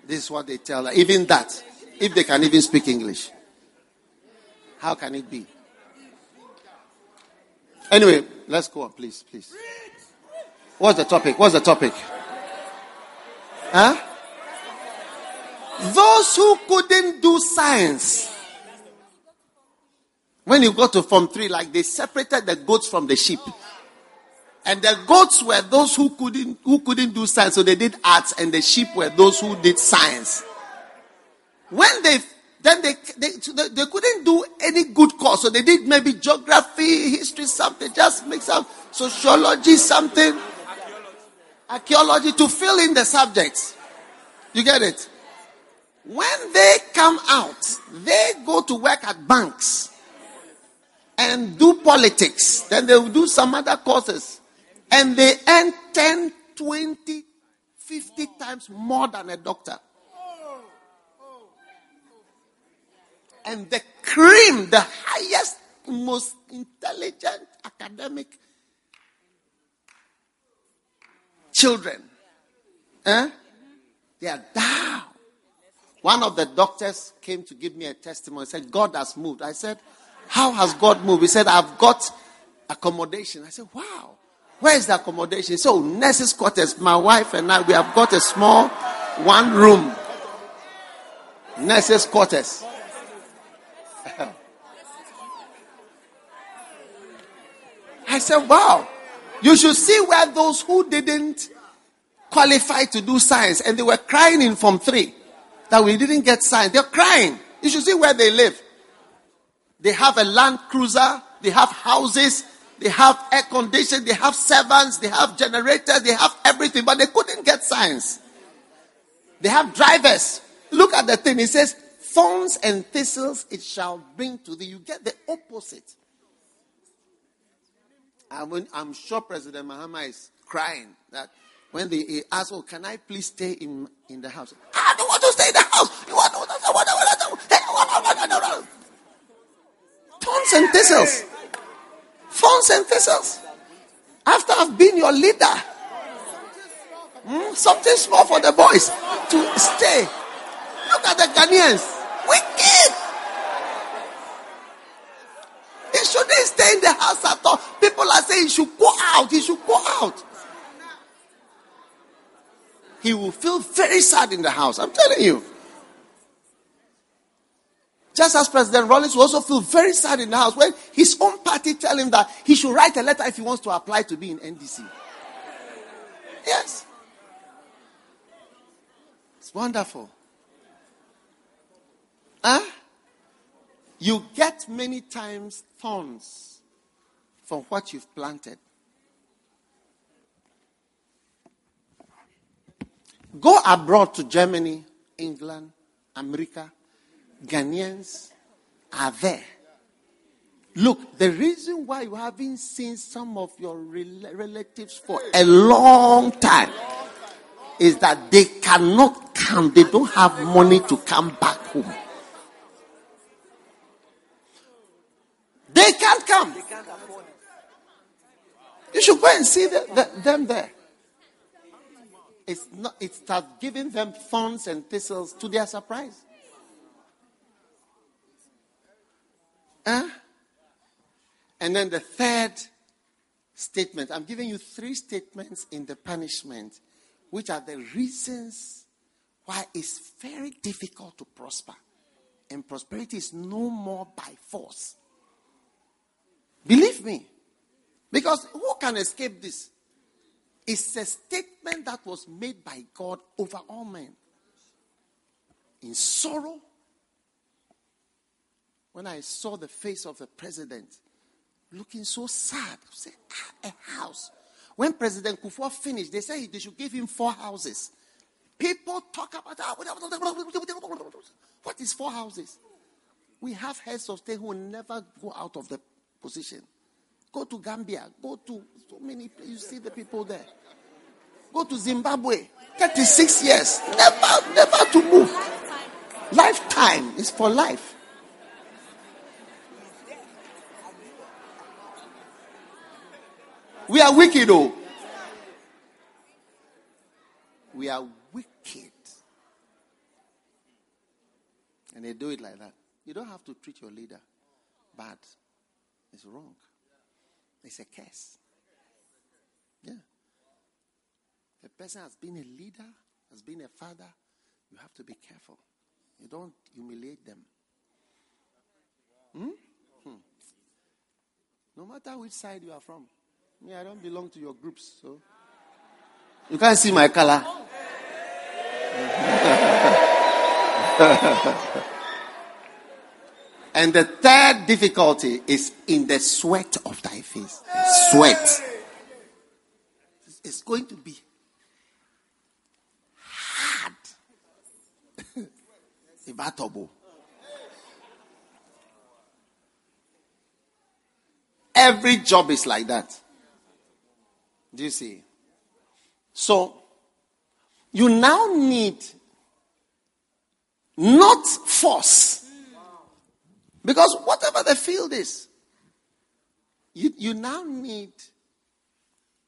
This is what they tell. Even that, if they can even speak English. How can it be? Anyway, let's go on, please, please. What's the topic? What's the topic? Huh? Those who couldn't do science. When you go to Form 3, like they separated the goats from the sheep. And the goats were those who couldn't who couldn't do science, so they did arts, and the sheep were those who did science. When they then they, they, they couldn't do any good course. So they did maybe geography, history, something, just mix up sociology, something, archaeology to fill in the subjects. You get it? When they come out, they go to work at banks and do politics. Then they will do some other courses. And they earn 10, 20, 50 times more than a doctor. And the cream, the highest, most intelligent academic children, eh? they are down. One of the doctors came to give me a testimony. Said, God has moved. I said, How has God moved? He said, I've got accommodation. I said, Wow. Where is the accommodation? So, oh, nurses' quarters. My wife and I, we have got a small one room nurses' quarters. I said, Wow. You should see where those who didn't qualify to do science and they were crying in Form 3 that we didn't get signed. They're crying. You should see where they live. They have a land cruiser, they have houses, they have air conditioning, they have servants, they have generators, they have everything, but they couldn't get science. They have drivers. Look at the thing. It says, Thorns and thistles it shall bring to thee. You get the opposite. I'm, I'm sure President Mahama is crying that when they ask, "Oh, can I please stay in in the house?" I don't want to stay in the house. You want to? Thorns and thistles. Thorns and thistles. After I've been your leader, hmm, something small for the boys to stay. Look at the Ghanaians. Wicked. He shouldn't stay in the house. People are saying he should go out. He should go out he will feel very sad in the house. I'm telling you. Just as President Rawlings will also feel very sad in the house when his own party tell him that he should write a letter if he wants to apply to be in NDC. Yes. It's wonderful. Huh? You get many times thorns from what you've planted. Go abroad to Germany, England, America. Ghanaians are there. Look, the reason why you haven't seen some of your relatives for a long time is that they cannot come. They don't have money to come back home. They can't come. You should go and see the, the, them there it's not, it starts giving them thorns and thistles to their surprise. Huh? And then the third statement I'm giving you three statements in the punishment, which are the reasons why it's very difficult to prosper. And prosperity is no more by force. Believe me. Because who can escape this? It's a statement that was made by God over all men. In sorrow, when I saw the face of the president looking so sad, I said, ah, a house. When President Kufuor finished, they said they should give him four houses. People talk about that. What is four houses? We have heads of state who will never go out of the position. Go to Gambia. Go to so many places. You see the people there. Go to Zimbabwe. 36 years. Never, never to move. Lifetime is for life. We are wicked, oh. We are wicked. And they do it like that. You don't have to treat your leader bad. It's wrong. It's a curse. Yeah. The person has been a leader, has been a father. You have to be careful. You don't humiliate them. Hmm? Hmm. No matter which side you are from. Me, I don't belong to your groups, so you can't see my color. (laughs) And the third difficulty is in the sweat of thy face. Sweat. It's going to be hard. (laughs) Every job is like that. Do you see? So, you now need not force. Because whatever the field is, you, you now need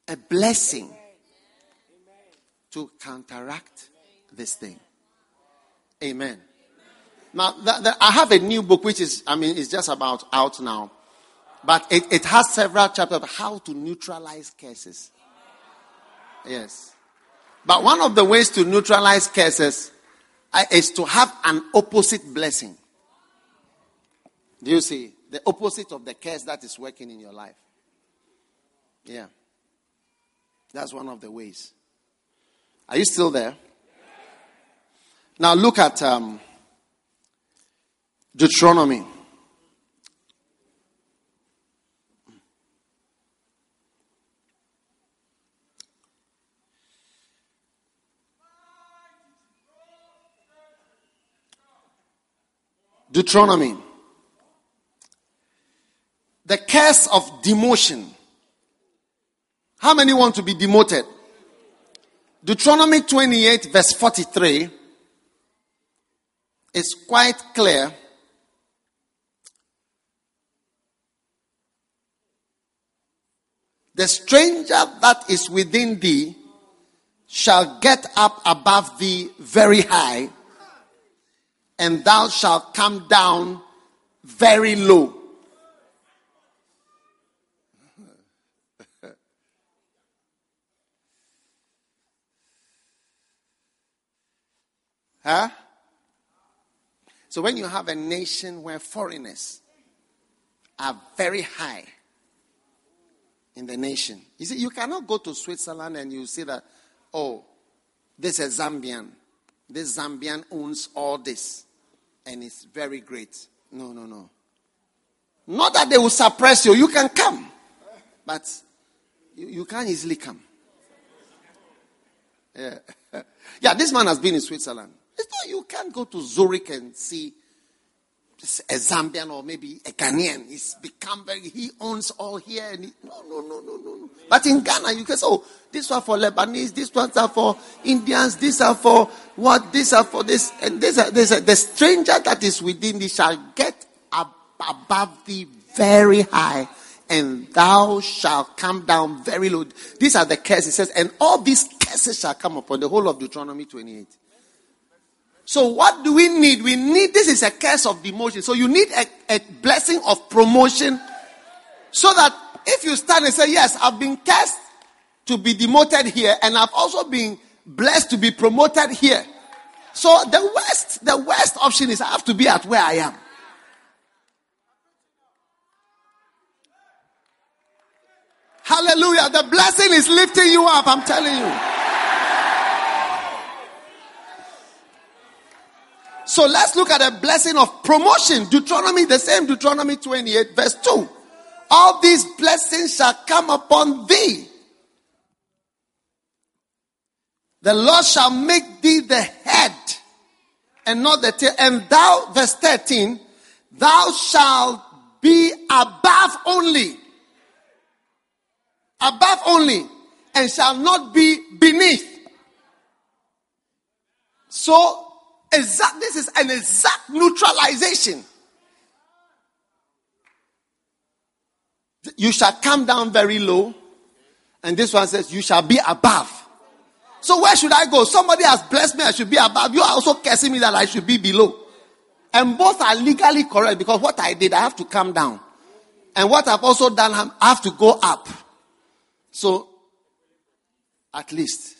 a blessing to counteract this thing. Amen. Now, the, the, I have a new book which is, I mean, it's just about out now. But it, it has several chapters of how to neutralize curses. Yes. But one of the ways to neutralize curses uh, is to have an opposite blessing. Do you see? The opposite of the curse that is working in your life. Yeah. That's one of the ways. Are you still there? Now look at um, Deuteronomy. Deuteronomy. The curse of demotion. How many want to be demoted? Deuteronomy 28, verse 43 is quite clear. The stranger that is within thee shall get up above thee very high and thou shalt come down very low. Huh? So when you have a nation where foreigners are very high in the nation, you see, you cannot go to Switzerland and you see that, oh, this is Zambian. This Zambian owns all this and it's very great. No, no, no. Not that they will suppress you. You can come, but you, you can't easily come. Yeah. (laughs) yeah, this man has been in Switzerland. It's not, you can't go to Zurich and see a Zambian or maybe a Ghanaian. He's become very, he owns all here. And he, no, no, no, no, no, no. But in Ghana, you can say, oh, this one for Lebanese, this ones are for Indians, these are for what, these are for this, and this, are, this are, the stranger that is within thee shall get ab- above thee very high, and thou shalt come down very low. These are the curses. It says, and all these curses shall come upon the whole of Deuteronomy 28. So what do we need? We need, this is a curse of demotion. So you need a, a blessing of promotion so that if you stand and say, yes, I've been cursed to be demoted here and I've also been blessed to be promoted here. So the worst, the worst option is I have to be at where I am. Hallelujah. The blessing is lifting you up. I'm telling you. So let's look at a blessing of promotion. Deuteronomy, the same Deuteronomy 28, verse 2. All these blessings shall come upon thee. The Lord shall make thee the head and not the tail. And thou, verse 13, thou shalt be above only. Above only. And shall not be beneath. So Exact, this is an exact neutralization. You shall come down very low, and this one says, You shall be above. So where should I go? Somebody has blessed me, I should be above. You are also cursing me that I should be below. And both are legally correct because what I did, I have to come down. And what I've also done, I have to go up. So, at least,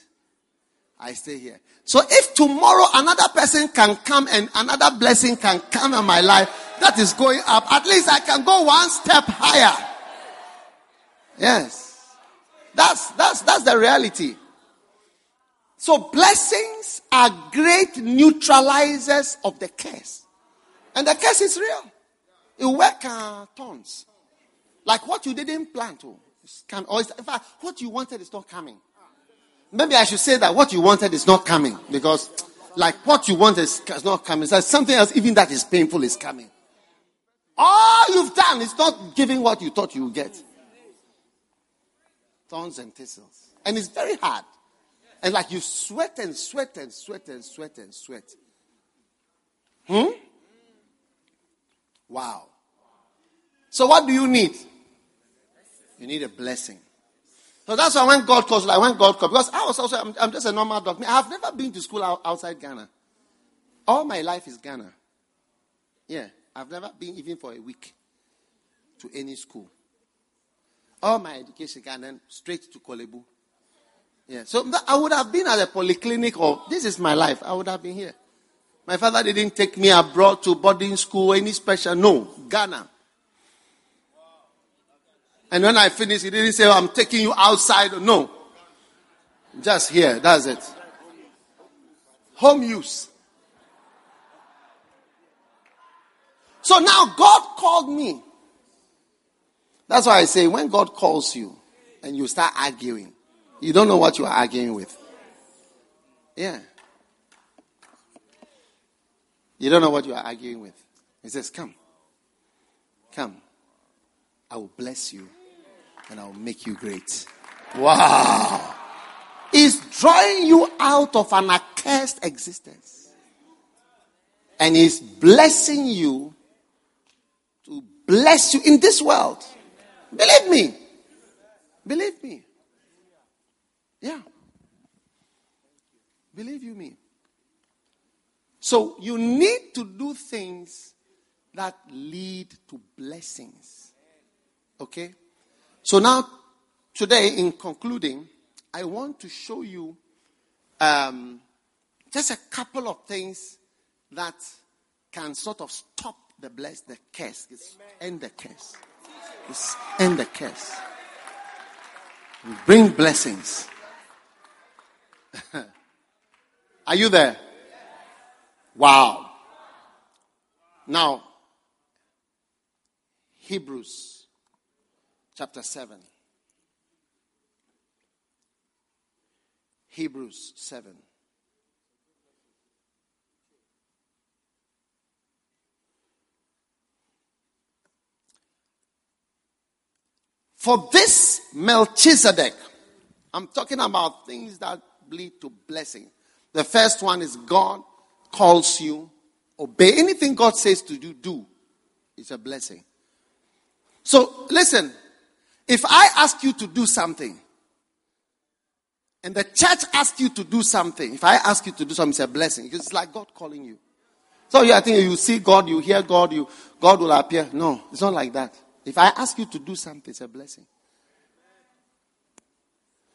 I stay here. So if tomorrow another person can come and another blessing can come in my life that is going up, at least I can go one step higher. Yes. That's, that's, that's the reality. So blessings are great neutralizers of the curse. And the curse is real. It will work uh, tons. Like what you didn't plan to. can, or in fact, what you wanted is not coming. Maybe I should say that what you wanted is not coming because, like, what you wanted is, is not coming. So something else, even that is painful, is coming. All you've done is not giving what you thought you would get. Thorns and thistles. And it's very hard. And like you sweat and sweat and sweat and sweat and sweat. Hmm? Wow. So what do you need? You need a blessing. So that's why when God calls, like when God calls, because I was also, I'm, I'm just a normal doctor. I've never been to school outside Ghana. All my life is Ghana. Yeah, I've never been even for a week to any school. All my education Ghana, straight to Korle Bu. Yeah, so I would have been at a polyclinic or this is my life. I would have been here. My father didn't take me abroad to boarding school, any special. No, Ghana. And when I finished, he didn't say, oh, I'm taking you outside. No. Just here. That's it. Home use. So now God called me. That's why I say when God calls you and you start arguing, you don't know what you are arguing with. Yeah. You don't know what you are arguing with. He says, Come. Come. I will bless you and I will make you great. Wow. He's drawing you out of an accursed existence. And he's blessing you to bless you in this world. Believe me. Believe me. Yeah. Believe you me. So you need to do things that lead to blessings. Okay? So now, today, in concluding, I want to show you um, just a couple of things that can sort of stop the bless, the curse, it's end the curse, it's end the curse, bring blessings. (laughs) Are you there? Wow. Now, Hebrews chapter 7. Hebrews 7. For this Melchizedek, I'm talking about things that lead to blessing. The first one is God calls you, obey anything God says to do, do. It's a blessing. So listen, if I ask you to do something, and the church asks you to do something, if I ask you to do something, it's a blessing. It's like God calling you. So you, I think you see God, you hear God, you God will appear. No, it's not like that. If I ask you to do something, it's a blessing.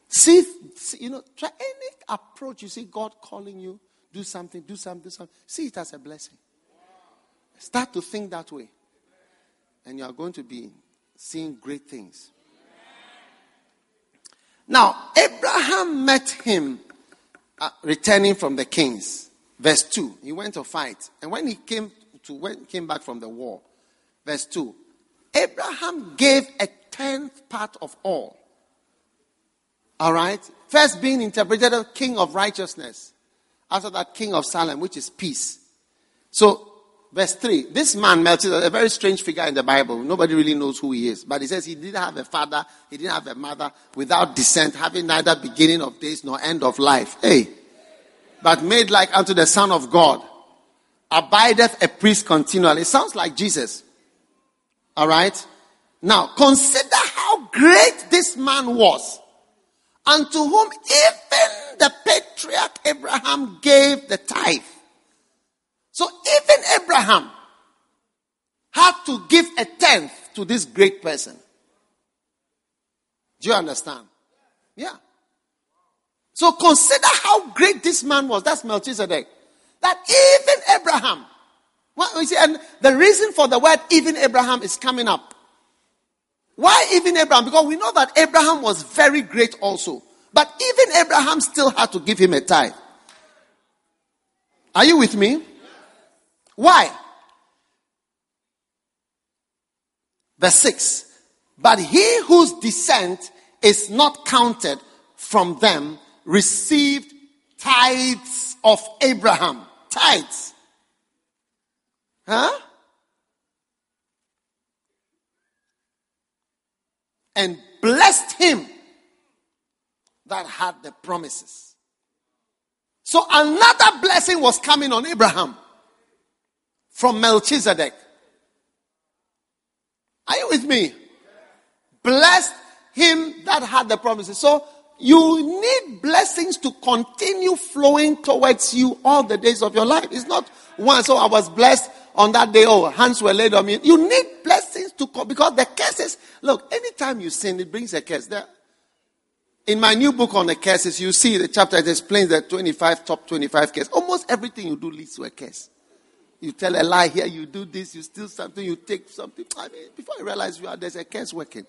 See, see, you know, try any approach you see God calling you, do something, do something, do something. See it as a blessing. Start to think that way. And you are going to be seeing great things. Now, Abraham met him uh, returning from the kings. Verse 2. He went to fight. And when he came to when came back from the war, verse 2. Abraham gave a tenth part of all. All right? First being interpreted as king of righteousness. After that, king of Salem, which is peace. So Verse 3. This man, Melchizedek, a very strange figure in the Bible. Nobody really knows who he is. But he says he didn't have a father, he didn't have a mother, without descent, having neither beginning of days nor end of life. Hey. But made like unto the Son of God. Abideth a priest continually. It sounds like Jesus. Alright? Now, consider how great this man was. Unto whom even the patriarch Abraham gave the tithe. So even Abraham had to give a tenth to this great person. Do you understand? Yeah. So consider how great this man was. That's Melchizedek. That even Abraham, well, you see, and the reason for the word even Abraham is coming up. Why even Abraham? Because we know that Abraham was very great also. But even Abraham still had to give him a tithe. Are you with me? Why? Verse 6. But he whose descent is not counted from them received tithes of Abraham. Tithes. Huh? And blessed him that had the promises. So another blessing was coming on Abraham from Melchizedek. Are you with me? Blessed him that had the promises. So you need blessings to continue flowing towards you all the days of your life. It's not one. So I was blessed on that day. Oh, hands were laid on me. You need blessings to come because the curses. Look, anytime you sin, it brings a curse. There, in my new book on the curses, you see the chapter that explains the 25 top 25 curses. Almost everything you do leads to a curse. You tell a lie here, you do this, you steal something, you take something. I mean, before you realize you are, there's a curse working.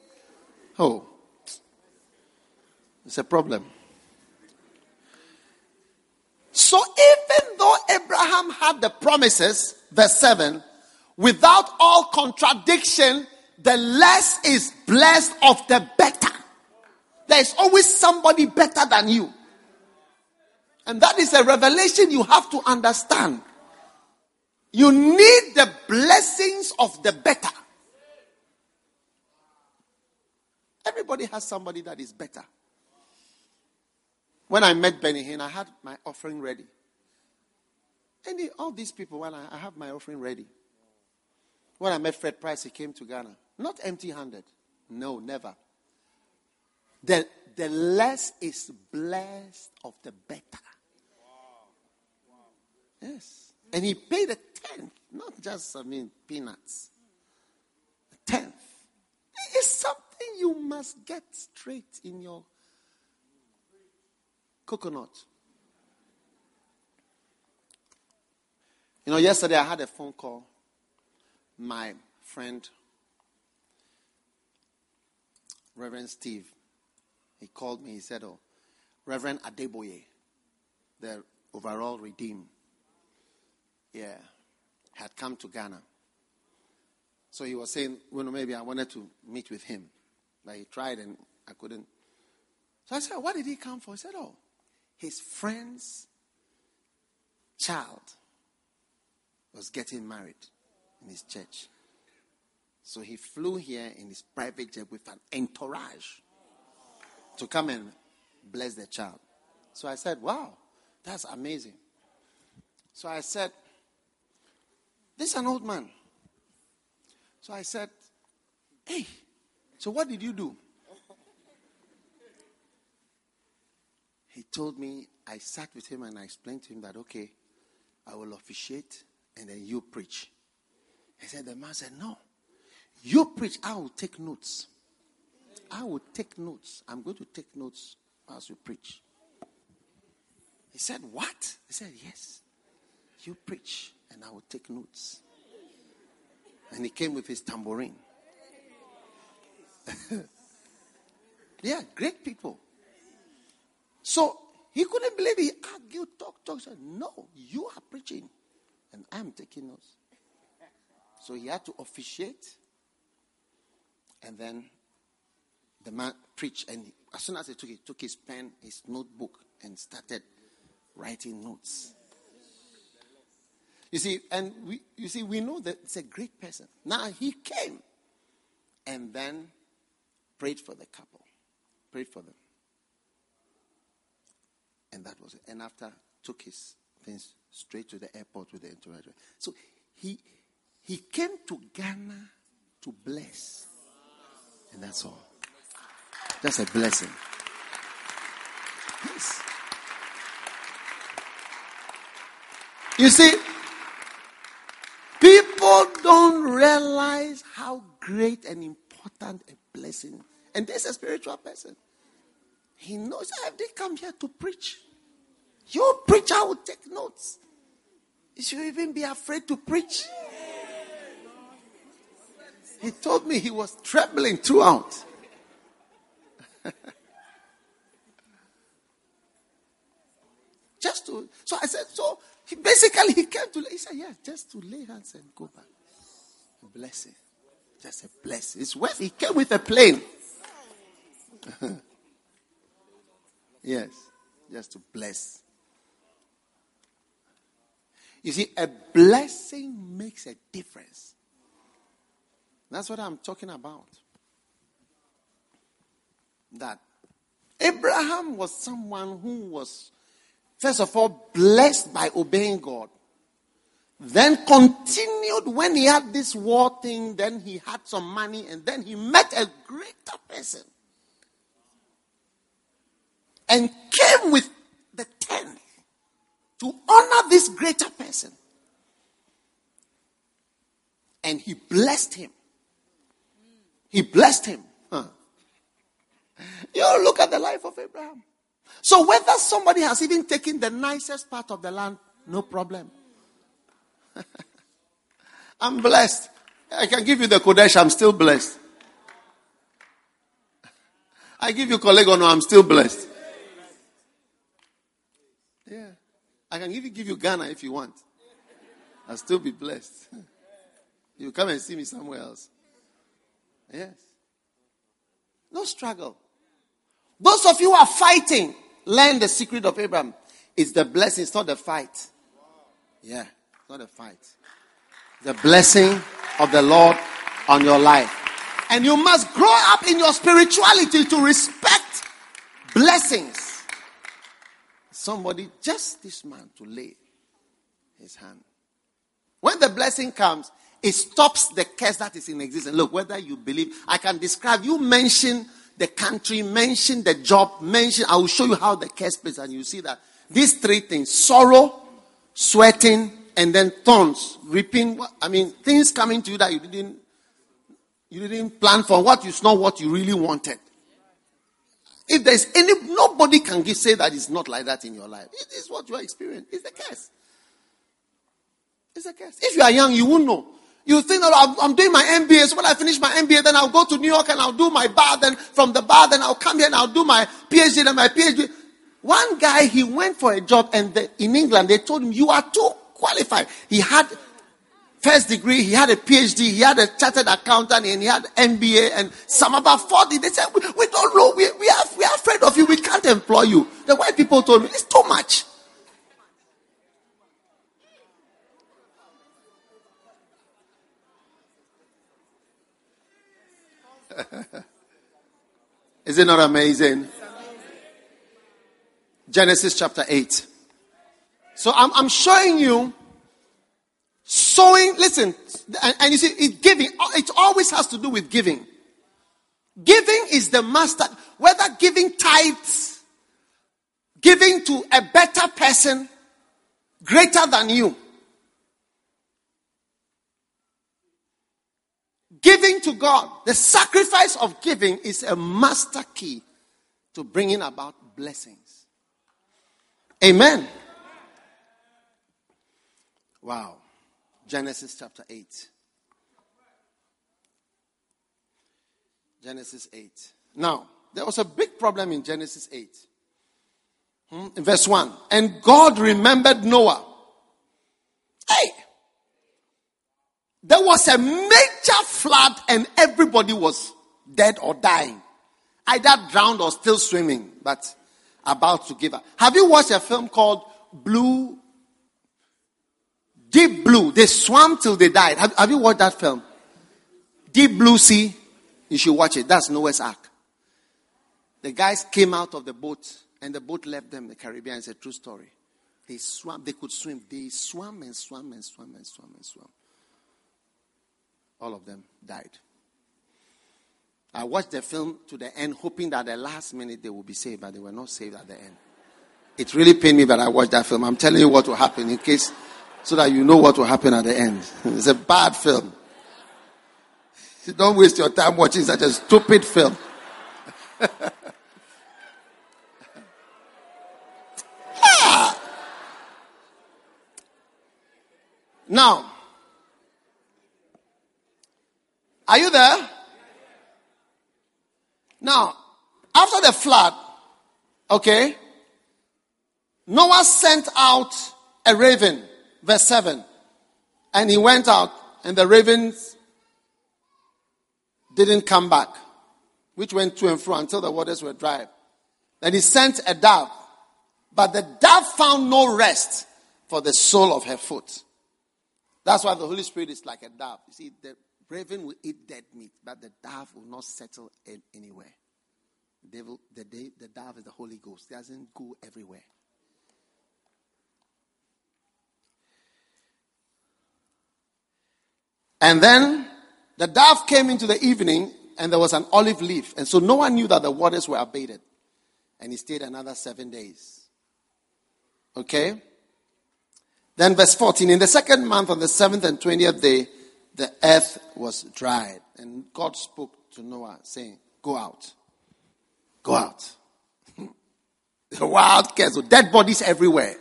Oh, it's a problem. So even though Abraham had the promises, verse 7, without all contradiction, the less is blessed of the better. There is always somebody better than you. And that is a revelation you have to understand. You need the blessings of the better. Everybody has somebody that is better. When I met Benny Hinn, I had my offering ready. And all these people, when I, I have my offering ready. When I met Fred Price, he came to Ghana. Not empty handed. No, never. The, the less is blessed of the better. Yes. And he paid a tenth, not just, I mean, peanuts. A tenth. It's something you must get straight in your coconut. You know, yesterday I had a phone call. My friend, Reverend Steve, he called me. He said, Oh, Reverend Adeboye, the overall redeemed, yeah, had come to Ghana. So he was saying, well, maybe I wanted to meet with him. But he tried and I couldn't. So I said, What did he come for? He said, Oh, his friend's child was getting married in his church. So he flew here in his private jet with an entourage to come and bless the child. So I said, Wow, that's amazing. So I said, This is an old man. So I said, Hey, so what did you do? He told me, I sat with him and I explained to him that, okay, I will officiate and then you preach. He said, the man said, no, you preach, I will take notes. I will take notes. I'm going to take notes as you preach. He said, What? He said, Yes. You preach, and I will take notes. And he came with his tambourine. (laughs) yeah, great people. So he couldn't believe it. He argued, talk, talk. Said, No, you are preaching, and I'm taking notes. So he had to officiate, and then the man preached. And as soon as he took, he took his pen, his notebook, and started writing notes. You see, and we, you see, we know that it's a great person. Now he came, and then prayed for the couple, prayed for them. And that was it. And after, took his things straight to the airport with the entourage. So he, he came to Ghana to bless. And that's all. That's a blessing. Yes. You see, people don't realize how great and important a blessing. And this is a spiritual person. He knows if they come here to preach, your preacher will take notes. You should even be afraid to preach. He told me he was trembling throughout. (laughs) just to, so I said, so he basically he came to, he said, yeah, just to lay hands and go back. Blessing. Just a blessing. It's worth He came with a plane. (laughs) yes. Just to bless. You see, a blessing makes a difference. That's what I'm talking about. That Abraham was someone who was, first of all, blessed by obeying God. Then continued when he had this war thing, then he had some money, and then he met a greater person. And came with the tenth to honor this greater person. And he blessed him. He blessed him. Huh. You look at the life of Abraham. So whether somebody has even taken the nicest part of the land, no problem. (laughs) I'm blessed. I can give you the Qodesh, I'm still blessed. I give you Korle Gonno, I'm still blessed. Yeah. I can even give you Ghana if you want. I'll still be blessed. (laughs) You come and see me somewhere else. Yes. No struggle. Those of you who are fighting, learn the secret of Abraham. It's the blessing, it's not the fight. Yeah, it's not a fight. The blessing of the Lord on your life. And you must grow up in your spirituality to respect blessings. Somebody, just this man, to lay his hand. When the blessing comes, it stops the curse that is in existence. Look, whether you believe, I can describe, you mention the country, mention the job, mention, I will show you how the curse plays, and you see that these three things sorrow, sweating, and then thorns, reaping. I mean, things coming to you that you didn't you didn't plan for, what is not what you really wanted. If there's any, nobody can give, say that it's not like that in your life. It is what you are experiencing. It's a curse. It's a curse. If you are young, you won't know. You think oh, that I'm, doing my MBA. So when I finish my MBA, then I'll go to New York and I'll do my bar. Then from the bar, then I'll come here and I'll do my PhD. Then my PhD. One guy, he went for a job and the, in England, they told him, you are too qualified. He had first degree, he had a PhD, he had a chartered accountant, and he had MBA and some about 40. They said, we, we don't know, we, we, are, we are afraid of you, we can't employ you. The white people told me, it's too much. (laughs) Is it not amazing? Genesis chapter 8. So I'm, I'm showing you sowing. Listen, and, and you see, it giving, it always has to do with giving. Giving is the master, whether giving tithes, giving to a better person greater than you. Giving to God, the sacrifice of giving is a master key to bringing about blessings. Amen. Wow. Genesis chapter 8. Genesis 8. Now, there was a big problem in Genesis 8. Hmm? In verse 1. And God remembered Noah. Hey! There was a major flood and everybody was dead or dying. Either drowned or still swimming, but about to give up. Have you watched a film called Blue? Deep Blue. They swam till they died. Have, have you watched that film? Deep Blue Sea. You should watch it. That's Noah's Ark. The guys came out of the boat and the boat left them the Caribbean. It's a true story. They swam, they could swim. They swam and swam and swam and swam and swam. All of them died. I watched the film to the end, hoping that the last minute they would be saved, but they were not saved at the end. It really pained me that I watched that film. I'm telling you what will happen in case, so that you know what will happen at the end. (laughs) It's a bad film. Don't waste your time watching such a stupid film. ah. (laughs) Now, are you there? Now, after the flood, okay, Noah sent out a raven, verse 7. And he went out, and the ravens didn't come back, which went to and fro until the waters were dry. Then he sent a dove, but the dove found no rest for the sole of her foot. That's why the Holy Spirit is like a dove. You see, the raven will eat dead meat, but the dove will not settle in anywhere. The, the, dove is the Holy Ghost. It doesn't go everywhere. And then the dove came into the evening, and there was an olive leaf. And so no one knew that the waters were abated. And he stayed another seven days. Okay? Then, verse 14 In the second month, on the seventh and twentieth day, the earth was dried. And God spoke to Noah, saying, Go out. Go out. (laughs) the wild cats, dead bodies everywhere.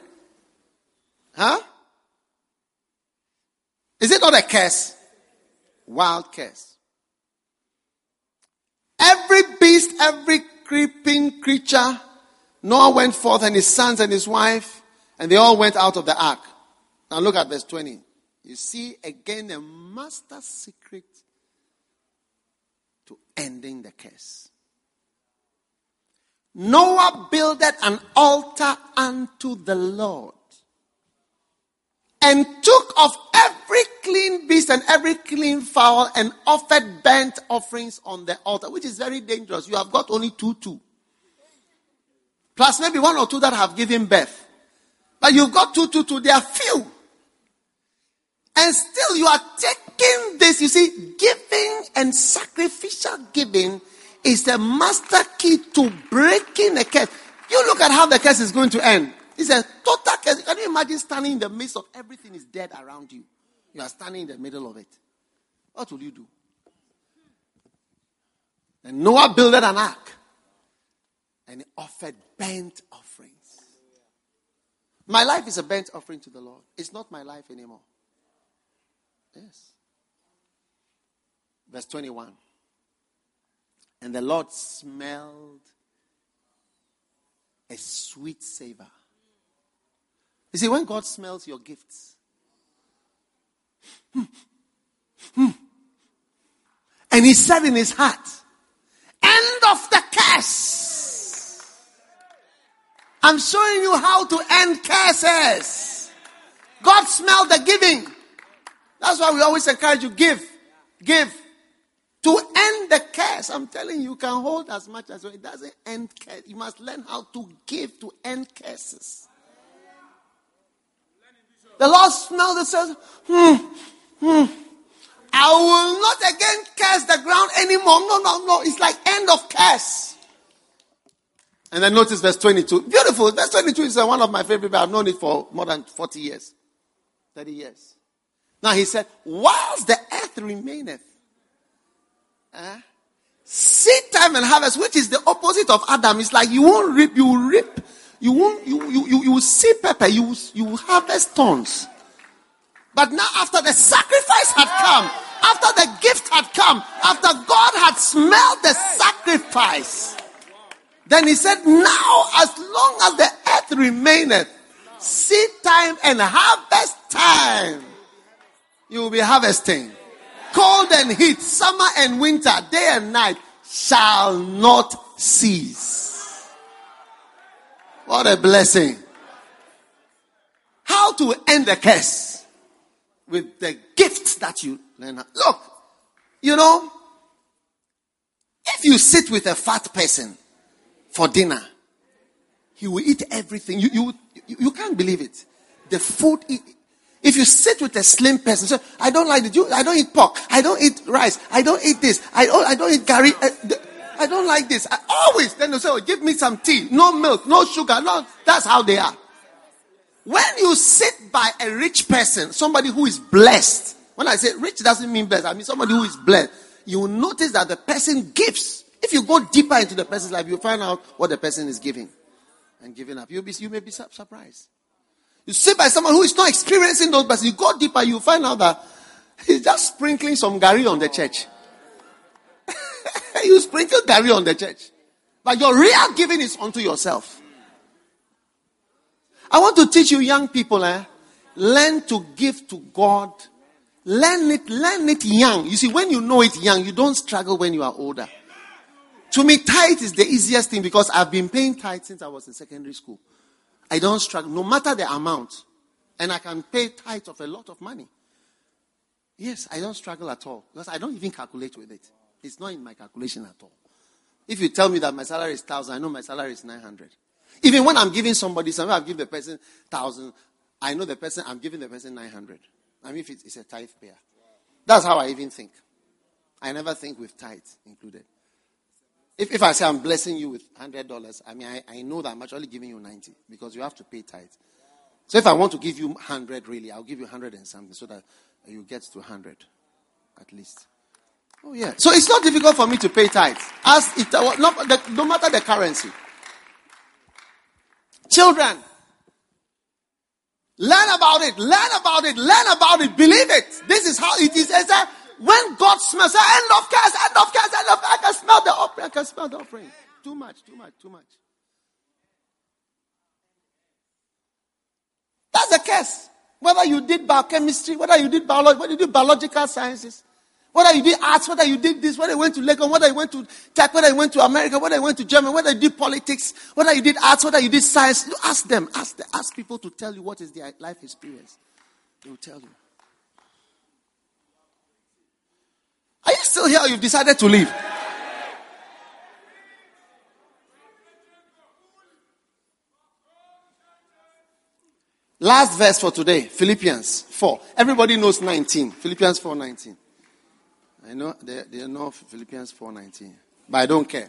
Huh? Is it not a curse? Wild curse. Every beast, every creeping creature, Noah went forth and his sons and his wife, and they all went out of the ark. Now look at verse 20. You see again a master secret to ending the curse. Noah builded an altar unto the Lord and took of every clean beast and every clean fowl and offered burnt offerings on the altar, which is very dangerous. You have got only two, two. Plus maybe one or two that have given birth. But you've got two, two, two. They are few. And still you are taking this. You see, giving and sacrificial giving is the master key to breaking the curse. You look at how the curse is going to end. It's a total curse. Can you imagine standing in the midst of everything is dead around you? You are standing in the middle of it. What will you do? And Noah built an ark and he offered burnt offerings. My life is a burnt offering to the Lord. It's not my life anymore. Yes. Verse 21. And the Lord smelled a sweet savor. You see, when God smells your gifts, and He said in His heart, End of the curse. I'm showing you how to end curses. God smelled the giving. That's why we always encourage you give, give. To end the curse, I'm telling you, you can hold as much as well. It doesn't end curse. You must learn how to give to end curses. The Lord smelled it says, hmm, hmm. I will not again curse the ground anymore. No, no, no. It's like end of curse. And then notice verse 22. Beautiful. Verse 22 is one of my favorite, but I've known it for more than 40 years. 30 years. Now he said, whilst the earth remaineth, uh, seed time and harvest, which is the opposite of Adam, it's like you won't reap, you will reap. You won't, you, you, you, you will see pepper, you, you will harvest tons. But now after the sacrifice had come, after the gift had come, after God had smelled the sacrifice, then he said, now as long as the earth remaineth, seed time and harvest time, you will be harvesting. Cold and heat, summer and winter, day and night shall not cease. What a blessing. How to end the curse? With the gifts that you learn. Look, you know, if you sit with a fat person for dinner, he will eat everything. You, you, you can't believe it. The food, if you sit with a slim person, I don't like it. I don't eat pork. I don't eat rice. I don't eat this. I don't, I don't eat curry. Uh, I, don't like this. I, always. Then they say, oh, give me some tea. No milk, no sugar. No, that's how they are. When you sit by a rich person, somebody who is blessed, when I say rich doesn't mean blessed, I mean somebody who is blessed, you will notice that the person gives. If you go deeper into the person's life, you find out what the person is giving and giving up. You'll be, you may be surprised. You sit by someone who is not experiencing those, but you go deeper, you find out that he's just sprinkling some gari on the church. (laughs) you sprinkle gari on the church. But your real giving is unto yourself. I want to teach you young people, eh? Learn to give to God Learn it, learn it young. You see, when you know it young, you don't struggle when you are older. To me, tithe is the easiest thing because I've been paying tithe since I was in secondary school. I don't struggle, no matter the amount. And I can pay tithe of a lot of money. Yes, I don't struggle at all because I don't even calculate with it. It's not in my calculation at all. If you tell me that my salary is thousand, I know my salary is nine hundred. Even when I'm giving somebody something, I've given the person thousand. I know the person I'm giving the person nine hundred. I mean, if it's a tithe payer, that's how I even think. I never think with tithe included. If, if I say I'm blessing you with hundred dollars, I mean I, I know that I'm actually giving you ninety because you have to pay tithe. So if I want to give you hundred, really, I'll give you hundred and something so that you get to hundred, at least. Oh yeah. So it's not difficult for me to pay tithes. as it uh, no, no matter the currency. Children, learn about it, learn about it, learn about it, believe it. This is how it is. It's a, when God smells, end of curse, end of curse, end of I can smell the offering, I can smell the offering. Too much, too much, too much. That's the curse. Whether you did biochemistry, whether you did biology, whether you did biological sciences, whether you did arts, whether you did this, whether you went to Legon, whether you went to tech, whether you went to America, whether you went to Germany, whether you did politics, whether you did arts, whether you did science, you ask them, ask, them, ask people to tell you what is their life experience. They will tell you. Are you still here you've decided to leave? Last verse for today, Philippians 4. Everybody knows 19. Philippians 4 19. I know they, they know Philippians 4:19, but I don't care.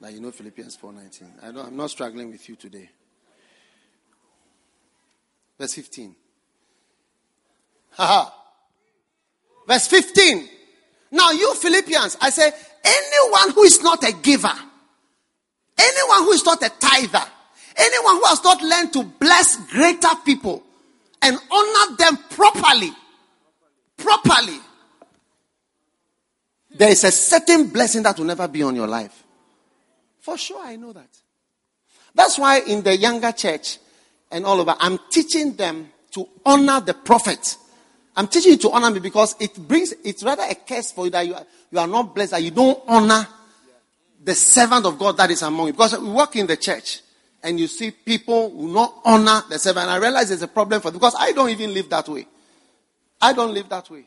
That you know Philippians 4:19. I don't, I'm not struggling with you today. Verse 15. Haha. Verse 15. Now you Philippians, I say anyone who is not a giver, anyone who is not a tither, anyone who has not learned to bless greater people and honor them properly, properly, there is a certain blessing that will never be on your life. For sure, I know that. That's why in the younger church and all over, I'm teaching them to honor the prophet. I'm teaching you to honor me because it brings, it's rather a curse for you that you are, you are not blessed, that you don't honor the servant of God that is among you. Because we work in the church and you see people who not honor the servant. I realize there's a problem for them because I don't even live that way. I don't live that way.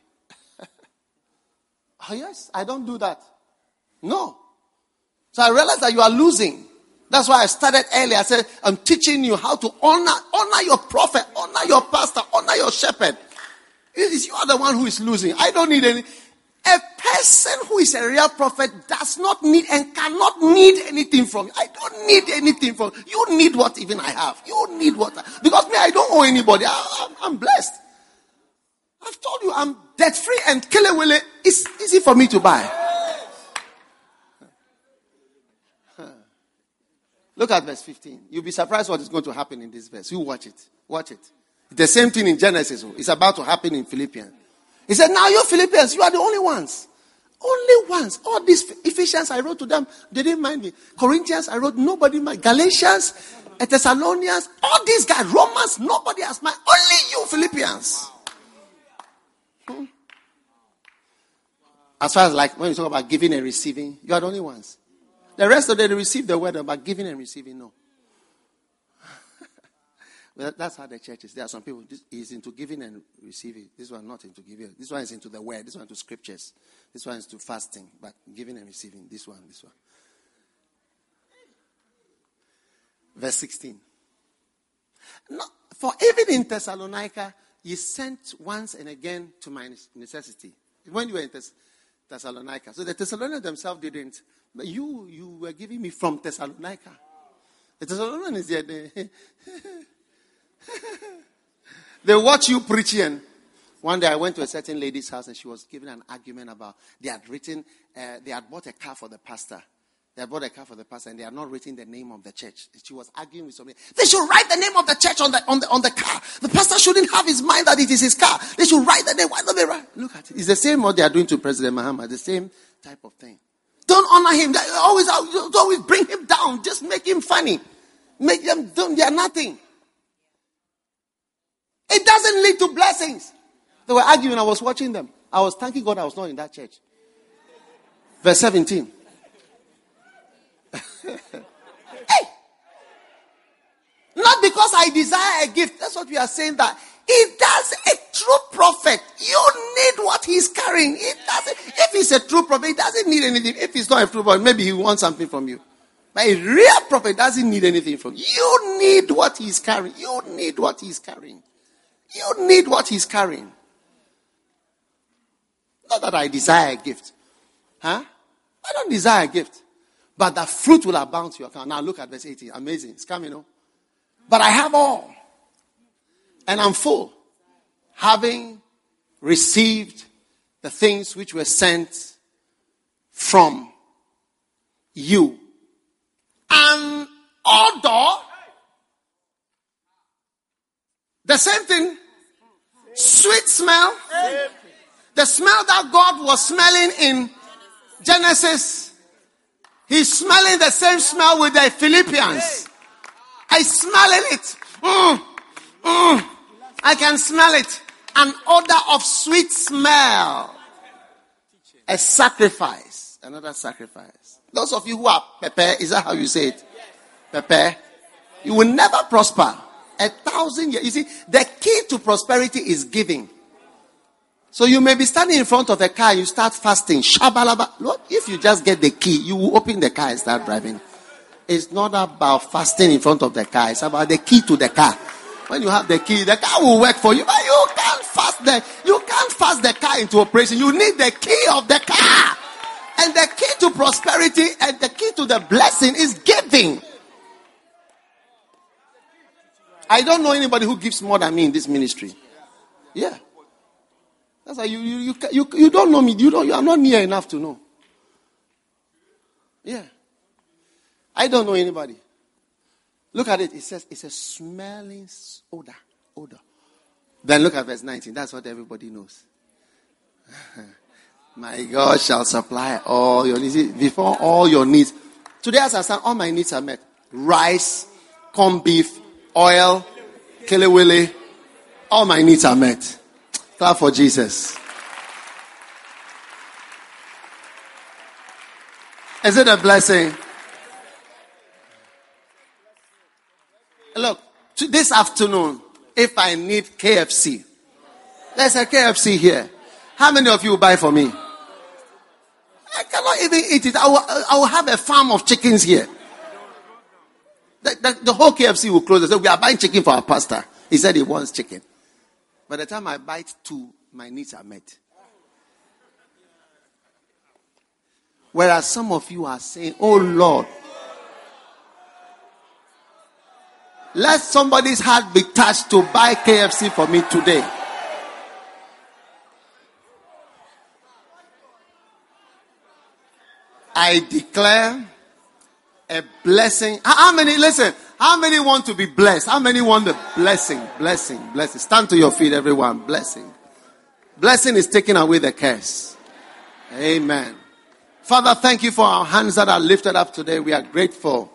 Oh, yes, I don't do that. No. So I realized that you are losing. That's why I started earlier. I said, I'm teaching you how to honor, honor your prophet, honor your pastor, honor your shepherd. It is you are the one who is losing. I don't need any. A person who is a real prophet does not need and cannot need anything from you. I don't need anything from you. You need what even I have. You need what I, because me, I don't owe anybody. I, am blessed. I've told you I'm debt free and Kelewele is easy for me to buy. Look at verse 15. You'll be surprised what is going to happen in this verse. You watch it. Watch it. The same thing in Genesis. Oh. It's about to happen in Philippians. He said, Now you Philippians, you are the only ones. Only ones. All these Ephesians I wrote to them, they didn't mind me. Corinthians I wrote, nobody mind. Galatians, Thessalonians, all these guys, Romans, nobody has mind. Only you Philippians. As far as like when you talk about giving and receiving, you are the only ones. The rest of them receive the word about giving and receiving, no. (laughs) well, that's how the church is. There are some people this is into giving and receiving. This one not into giving. This one is into the word. This one to scriptures. This one is to fasting, but giving and receiving. This one, this one. Verse 16. No, for even in Thessalonica, ye sent once and again to my necessity. When you were in Thess- Thessalonica. So the Thessalonians themselves didn't. But you, you were giving me from Thessalonica. The Thessalonians, there. They, (laughs) they watch you preaching. One day I went to a certain lady's house and she was giving an argument about they had written, uh, they had bought a car for the pastor. They bought a car for the pastor and they are not written the name of the church. She was arguing with somebody. They should write the name of the church on the, on the, on the car. The pastor shouldn't have his mind that it is his car. They should write the name. Why don't they write? Look at it. It's the same what they are doing to President Mahama. The same type of thing. Don't honor him. Always, uh, always bring him down. Just make him funny. Make them, don't, they are nothing. It doesn't lead to blessings. They were arguing. I was watching them. I was thanking God I was not in that church. Verse 17. (laughs) hey! Not because I desire a gift. That's what we are saying that it does a true prophet. You need what he's carrying. Doesn't, if he's a true prophet, he doesn't need anything. If he's not a true prophet, maybe he wants something from you. But a real prophet doesn't need anything from you. You need what he's carrying. You need what he's carrying. You need what he's carrying. Not that I desire a gift. Huh? I don't desire a gift. But the fruit will abound to your account. Now look at verse 18. Amazing. It's coming, no? But I have all. And I'm full. Having received the things which were sent from you. An odor. The same thing. Sweet smell. The smell that God was smelling in Genesis. He's smelling the same smell with the Philippians. I smelling it. Mm, mm, I can smell it. An odor of sweet smell. A sacrifice. Another sacrifice. Those of you who are Pepe, is that how you say it? Pepe. You will never prosper. A thousand years. You see, the key to prosperity is giving. So you may be standing in front of a car, you start fasting. Shabalaba. Look, if you just get the key, you will open the car and start driving. It's not about fasting in front of the car, it's about the key to the car. When you have the key, the car will work for you, but you can't fast the you can't fast the car into operation. You need the key of the car. And the key to prosperity and the key to the blessing is giving. I don't know anybody who gives more than me in this ministry. Yeah. That's why you, you, you, you, you don't know me. You, don't, you are not near enough to know. Yeah. I don't know anybody. Look at it. It says it's a smelling odor. Odor. Then look at verse 19. That's what everybody knows. (laughs) my God shall supply all your needs. Before all your needs. Today, as I stand, all my needs are met. Rice, corn beef, oil, kelewele. All my needs are met. Clap for Jesus. Is it a blessing? Look, this afternoon, if I need KFC, there's a KFC here. How many of you buy for me? I cannot even eat it. I will, I will have a farm of chickens here. The, the, the whole KFC will close. They say, we are buying chicken for our pastor. He said he wants chicken. By the time I bite two, my needs are met. Whereas some of you are saying, Oh Lord, let somebody's heart be touched to buy KFC for me today. I declare a blessing. How many, listen, how many want to be blessed? How many want the blessing, blessing, blessing? Stand to your feet, everyone. Blessing. Blessing is taking away the curse. Amen. Father, thank you for our hands that are lifted up today. We are grateful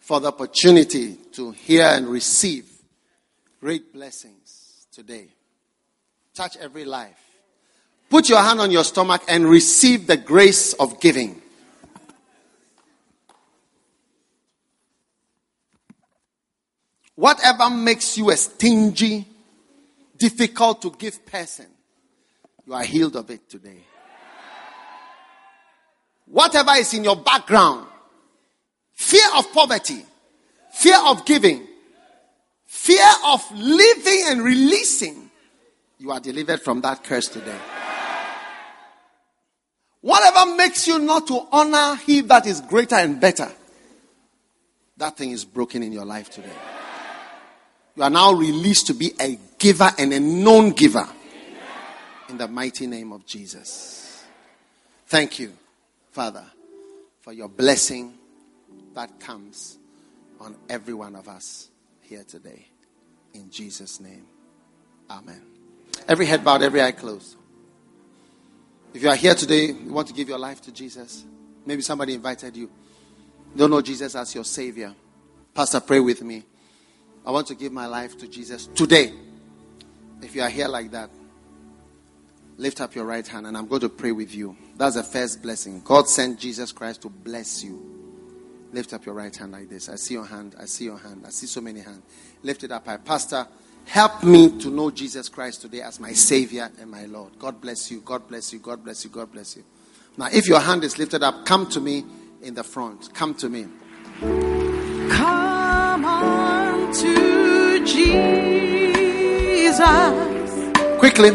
for the opportunity to hear and receive great blessings today. Touch every life. Put your hand on your stomach and receive the grace of giving. Whatever makes you a stingy, difficult to give person, you are healed of it today. Whatever is in your background, fear of poverty, fear of giving, fear of living and releasing, you are delivered from that curse today. Whatever makes you not to honor he that is greater and better, that thing is broken in your life today. You are now released to be a giver and a known giver. In the mighty name of Jesus. Thank you, Father, for your blessing that comes on every one of us here today. In Jesus' name. Amen. Every head bowed, every eye closed. If you are here today, you want to give your life to Jesus. Maybe somebody invited you. you don't know Jesus as your Savior. Pastor, pray with me. I want to give my life to Jesus today. If you are here like that, Lift up your right hand and I'm going to pray with you. That's the first blessing. God sent Jesus Christ to bless you. Lift up your right hand like this. I see your hand. I see your hand. I see so many hands. Lift it up high. Pastor, help me to know Jesus Christ today as my Savior and my Lord. God bless you. God bless you. God bless you. God bless you. Now, if your hand is lifted up, come to me in the front. Come to me. Come on to Jesus. Quickly.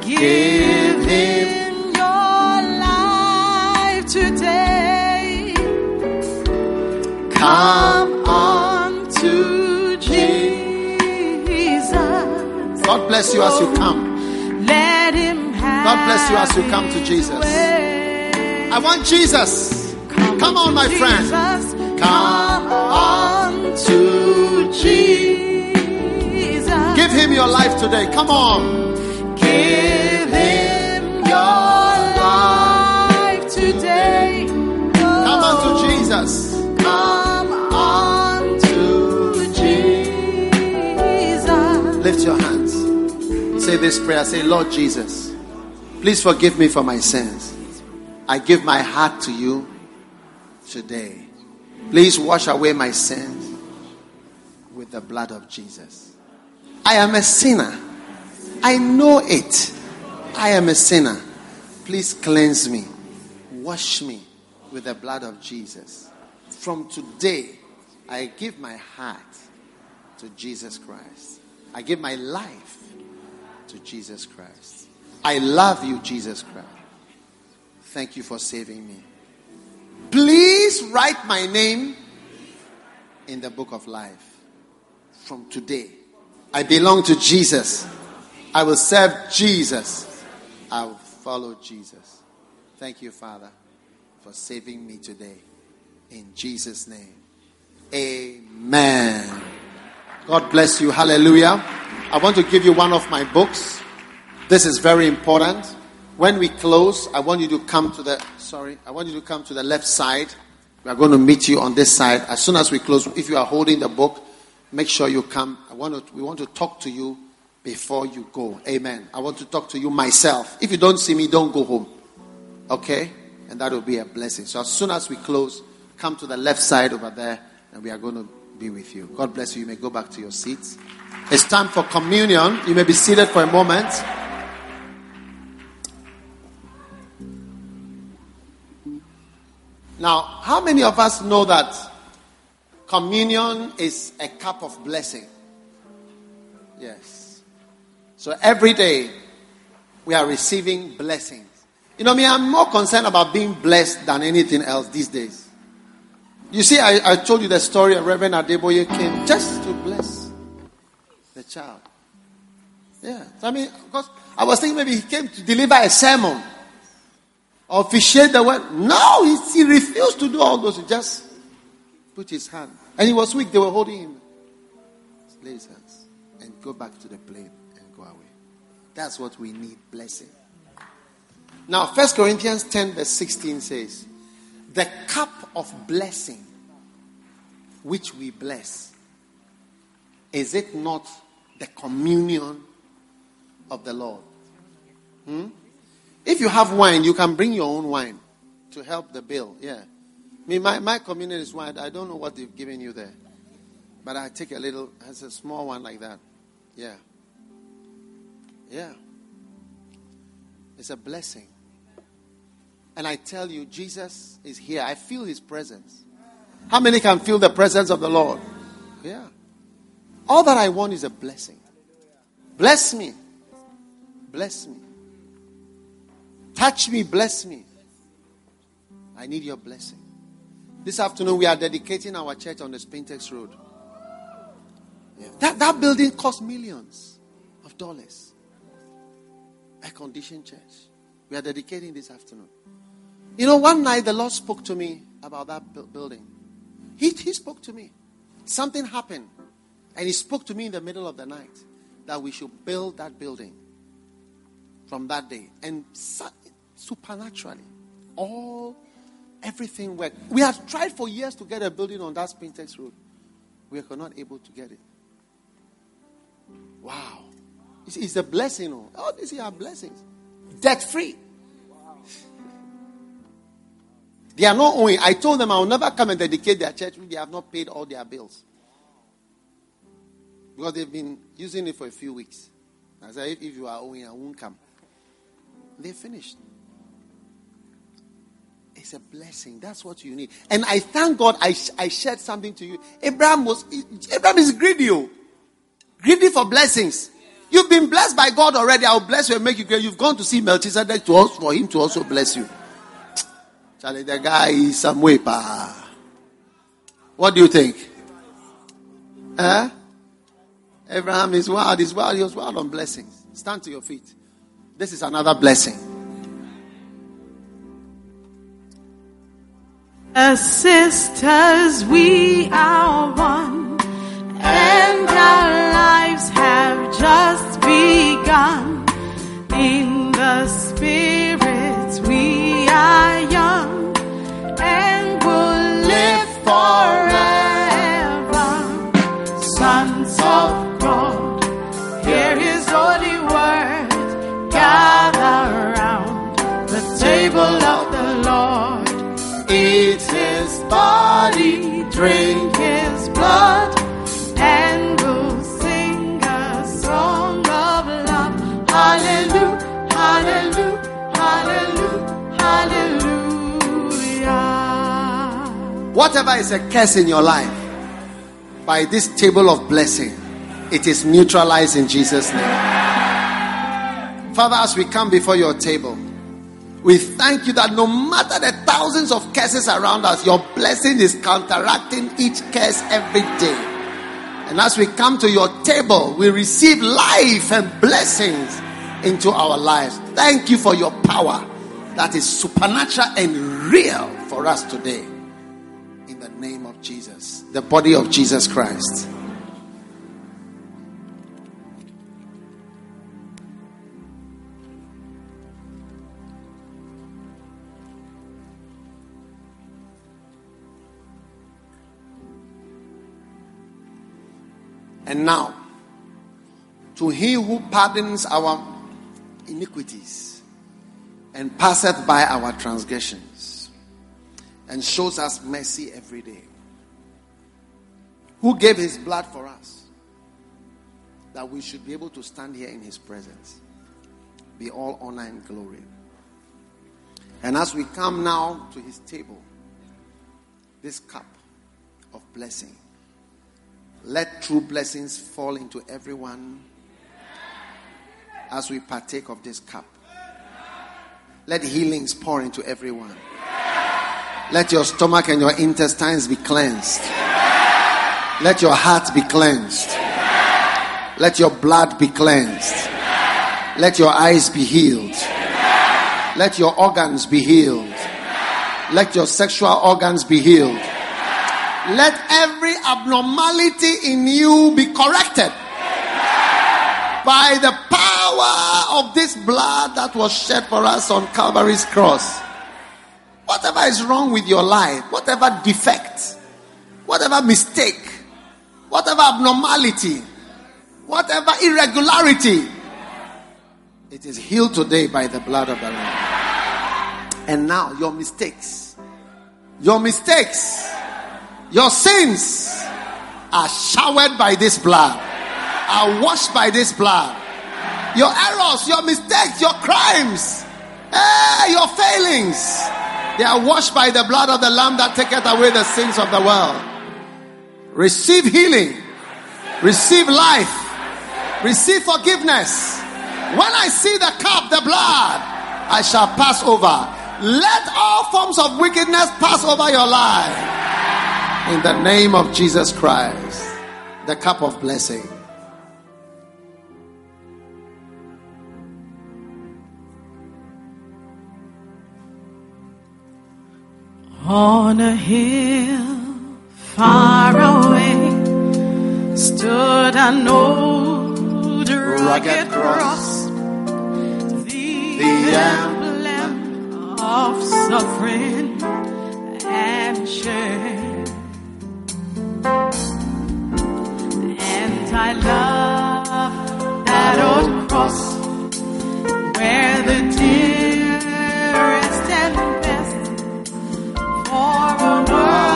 Give him your life today. Come on to Jesus. God bless you as you come. Let him have God bless you as you come to Jesus. I want Jesus. Come on, my friend. Come on to Jesus. Give him your life today. Come on. Give him your life today. Come on to Jesus. Come on to Jesus. Lift your hands. Say this prayer. Say, Lord Jesus, please forgive me for my sins. I give my heart to you today. Please wash away my sins with the blood of Jesus. I am a sinner. I know it. I am a sinner. Please cleanse me. Wash me with the blood of Jesus. From today, I give my heart to Jesus Christ. I give my life to Jesus Christ. I love you, Jesus Christ. Thank you for saving me. Please write my name in the book of life. From today, I belong to Jesus. I will serve Jesus. I will follow Jesus. Thank you, Father, for saving me today. In Jesus' name. Amen. God bless you. Hallelujah. I want to give you one of my books. This is very important. When we close, I want you to come to the sorry, I want you to come to the left side. We are going to meet you on this side. As soon as we close, if you are holding the book, make sure you come. I want to, we want to talk to you before you go. Amen. I want to talk to you myself. If you don't see me, don't go home. Okay? And that will be a blessing. So as soon as we close, come to the left side over there and we are going to be with you. God bless you. You may go back to your seats. It's time for communion. You may be seated for a moment. Now, how many of us know that communion is a cup of blessing? Yes. So every day we are receiving blessings. You know, me, I'm more concerned about being blessed than anything else these days. You see, I, I told you the story of Reverend Adeboye came just to bless the child. Yeah. So, I mean, because I was thinking maybe he came to deliver a sermon officiate the word. No, he, he refused to do all those. He just put his hand. And he was weak. They were holding him. Lay his hands and go back to the plane and go away. That's what we need blessing. Now, First Corinthians 10, verse 16 says, The cup of blessing which we bless, is it not the communion of the Lord? Hmm? If you have wine, you can bring your own wine to help the bill. Yeah. Mean, my, my communion is wide. I don't know what they've given you there. But I take a little, it's a small one like that. Yeah. Yeah. It's a blessing. And I tell you, Jesus is here. I feel his presence. How many can feel the presence of the Lord? Yeah. All that I want is a blessing. Bless me. Bless me. Touch me, bless me. I need your blessing. This afternoon, we are dedicating our church on the Spintex Road. That, that building cost millions of dollars. A conditioned church. We are dedicating this afternoon. You know, one night the Lord spoke to me about that bu- building. He, he spoke to me. Something happened. And He spoke to me in the middle of the night that we should build that building from that day. And su- supernaturally, all, everything worked. We have tried for years to get a building on that Spintex Road. We are not able to get it. Wow. It's, it's a blessing. Oh. All these are blessings. Debt free. They are not owing. I told them I will never come and dedicate their church if they have not paid all their bills. Because they've been using it for a few weeks. I said, if you are owing, I won't come. They finished. It's a blessing. That's what you need. And I thank God I, I shared something to you. Abraham was Abraham is greedy. Oh. Greedy for blessings. You've been blessed by God already. I'll bless you and make you great. You've gone to see Melchizedek to us for him to also bless you. Charlie, the guy is some way. What do you think? Huh? Abraham is wild, is wild, he was wild on blessings. Stand to your feet. This is another blessing. As sisters, we are one, and our lives have just begun. In the spirit, body, drink His blood, and we'll sing a song of love. Hallelujah, hallelujah, hallelujah, hallelujah. Whatever is a curse in your life, by this table of blessing, it is neutralized in Jesus' name. Father, as we come before your table, we thank you that no matter the thousands of curses around us, your blessing is counteracting each curse every day. And as we come to your table, we receive life and blessings into our lives. Thank you for your power that is supernatural and real for us today. In the name of Jesus, the body of Jesus Christ. And now, to him who pardons our iniquities and passeth by our transgressions and shows us mercy every day, who gave his blood for us, that we should be able to stand here in his presence, be all honor and glory. And as we come now to his table, this cup of blessing, let true blessings fall into everyone as we partake of this cup. Let healings pour into everyone. Let your stomach and your intestines be cleansed. Let your heart be cleansed. Let your blood be cleansed. Let your eyes be healed. Let your organs be healed. Let your sexual organs be healed. Let every abnormality in you be corrected by the power of this blood that was shed for us on Calvary's cross. Whatever is wrong with your life, whatever defect, whatever mistake, whatever abnormality, whatever irregularity, it is healed today by the blood of the Lamb. And now, your mistakes, your mistakes, your sins are showered by this blood, are washed by this blood. Your errors, your mistakes, your crimes, eh, your failings, they are washed by the blood of the Lamb that taketh away the sins of the world. Receive healing, receive life, receive forgiveness. When I see the cup, the blood, I shall pass over. Let all forms of wickedness pass over your life. In the name of Jesus Christ, the cup of blessing. On a hill far away stood an old rugged cross, the uh, emblem of suffering and shame. And I love that old cross where the dearest and best for a world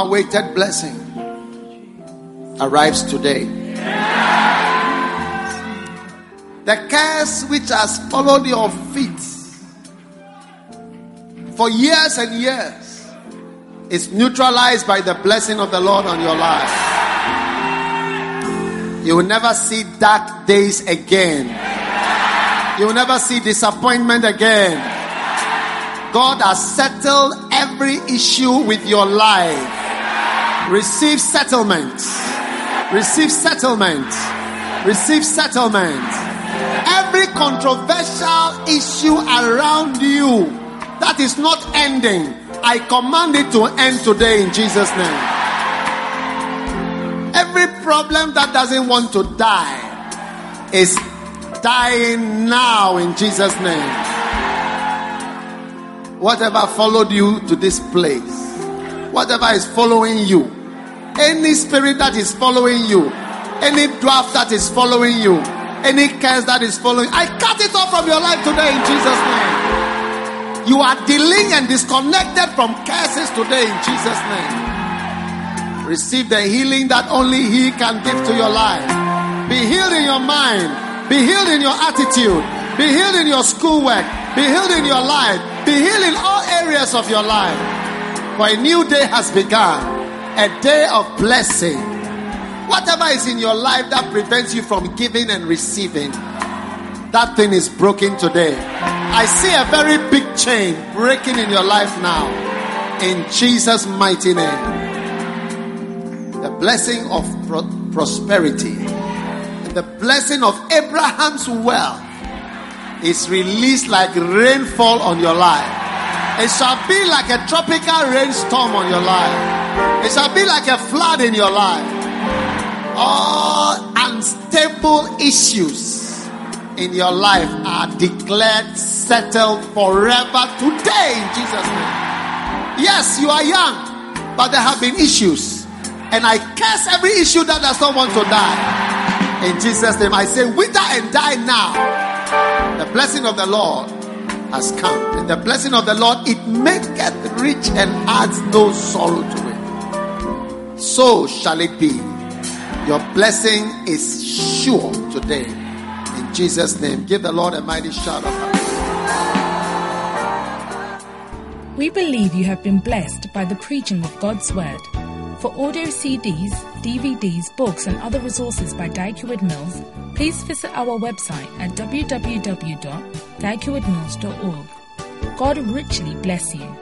awaited blessing arrives today. The curse which has followed your feet for years and years is neutralized by the blessing of the Lord on your life. You will never see dark days again. You will never see disappointment again. God has settled every issue with your life. Receive settlement. Receive settlement. Receive settlement. Every controversial issue around you that is not ending, I command it to end today in Jesus' name. Every problem that doesn't want to die is dying now in Jesus' name. Whatever followed you to this place, whatever is following you, any spirit that is following you, any draft that is following you, any curse that is following, I cut it off from your life today in Jesus' name. You are dealing and disconnected from curses today in Jesus' name. Receive the healing that only He can give to your life. Be healed in your mind. Be healed in your attitude. Be healed in your schoolwork. Be healed in your life. Be healed in all areas of your life. For a new day has begun. A day of blessing. Whatever is in your life that prevents you from giving and receiving, that thing is broken today. I see a very big chain breaking in your life now. In Jesus' mighty name the blessing of pro- prosperity, the blessing of Abraham's wealth is released like rainfall on your life. It shall be like a tropical rainstorm on your life. It shall be like a flood in your life. All unstable issues in your life are declared settled forever today in Jesus' name. Yes, you are young, but there have been issues. And I curse every issue that does not want to die. In Jesus' name, I say, wither and die now. The blessing of the Lord has come. And the blessing of the Lord, it maketh rich and adds no sorrow to it. So shall it be. Your blessing is sure today. In Jesus' name, give the Lord a mighty shout of praise. We believe you have been blessed by the preaching of God's Word. For audio CDs, DVDs, books, and other resources by Dag Heward-Mills, please visit our website at www.daghewardmills.org. God richly bless you.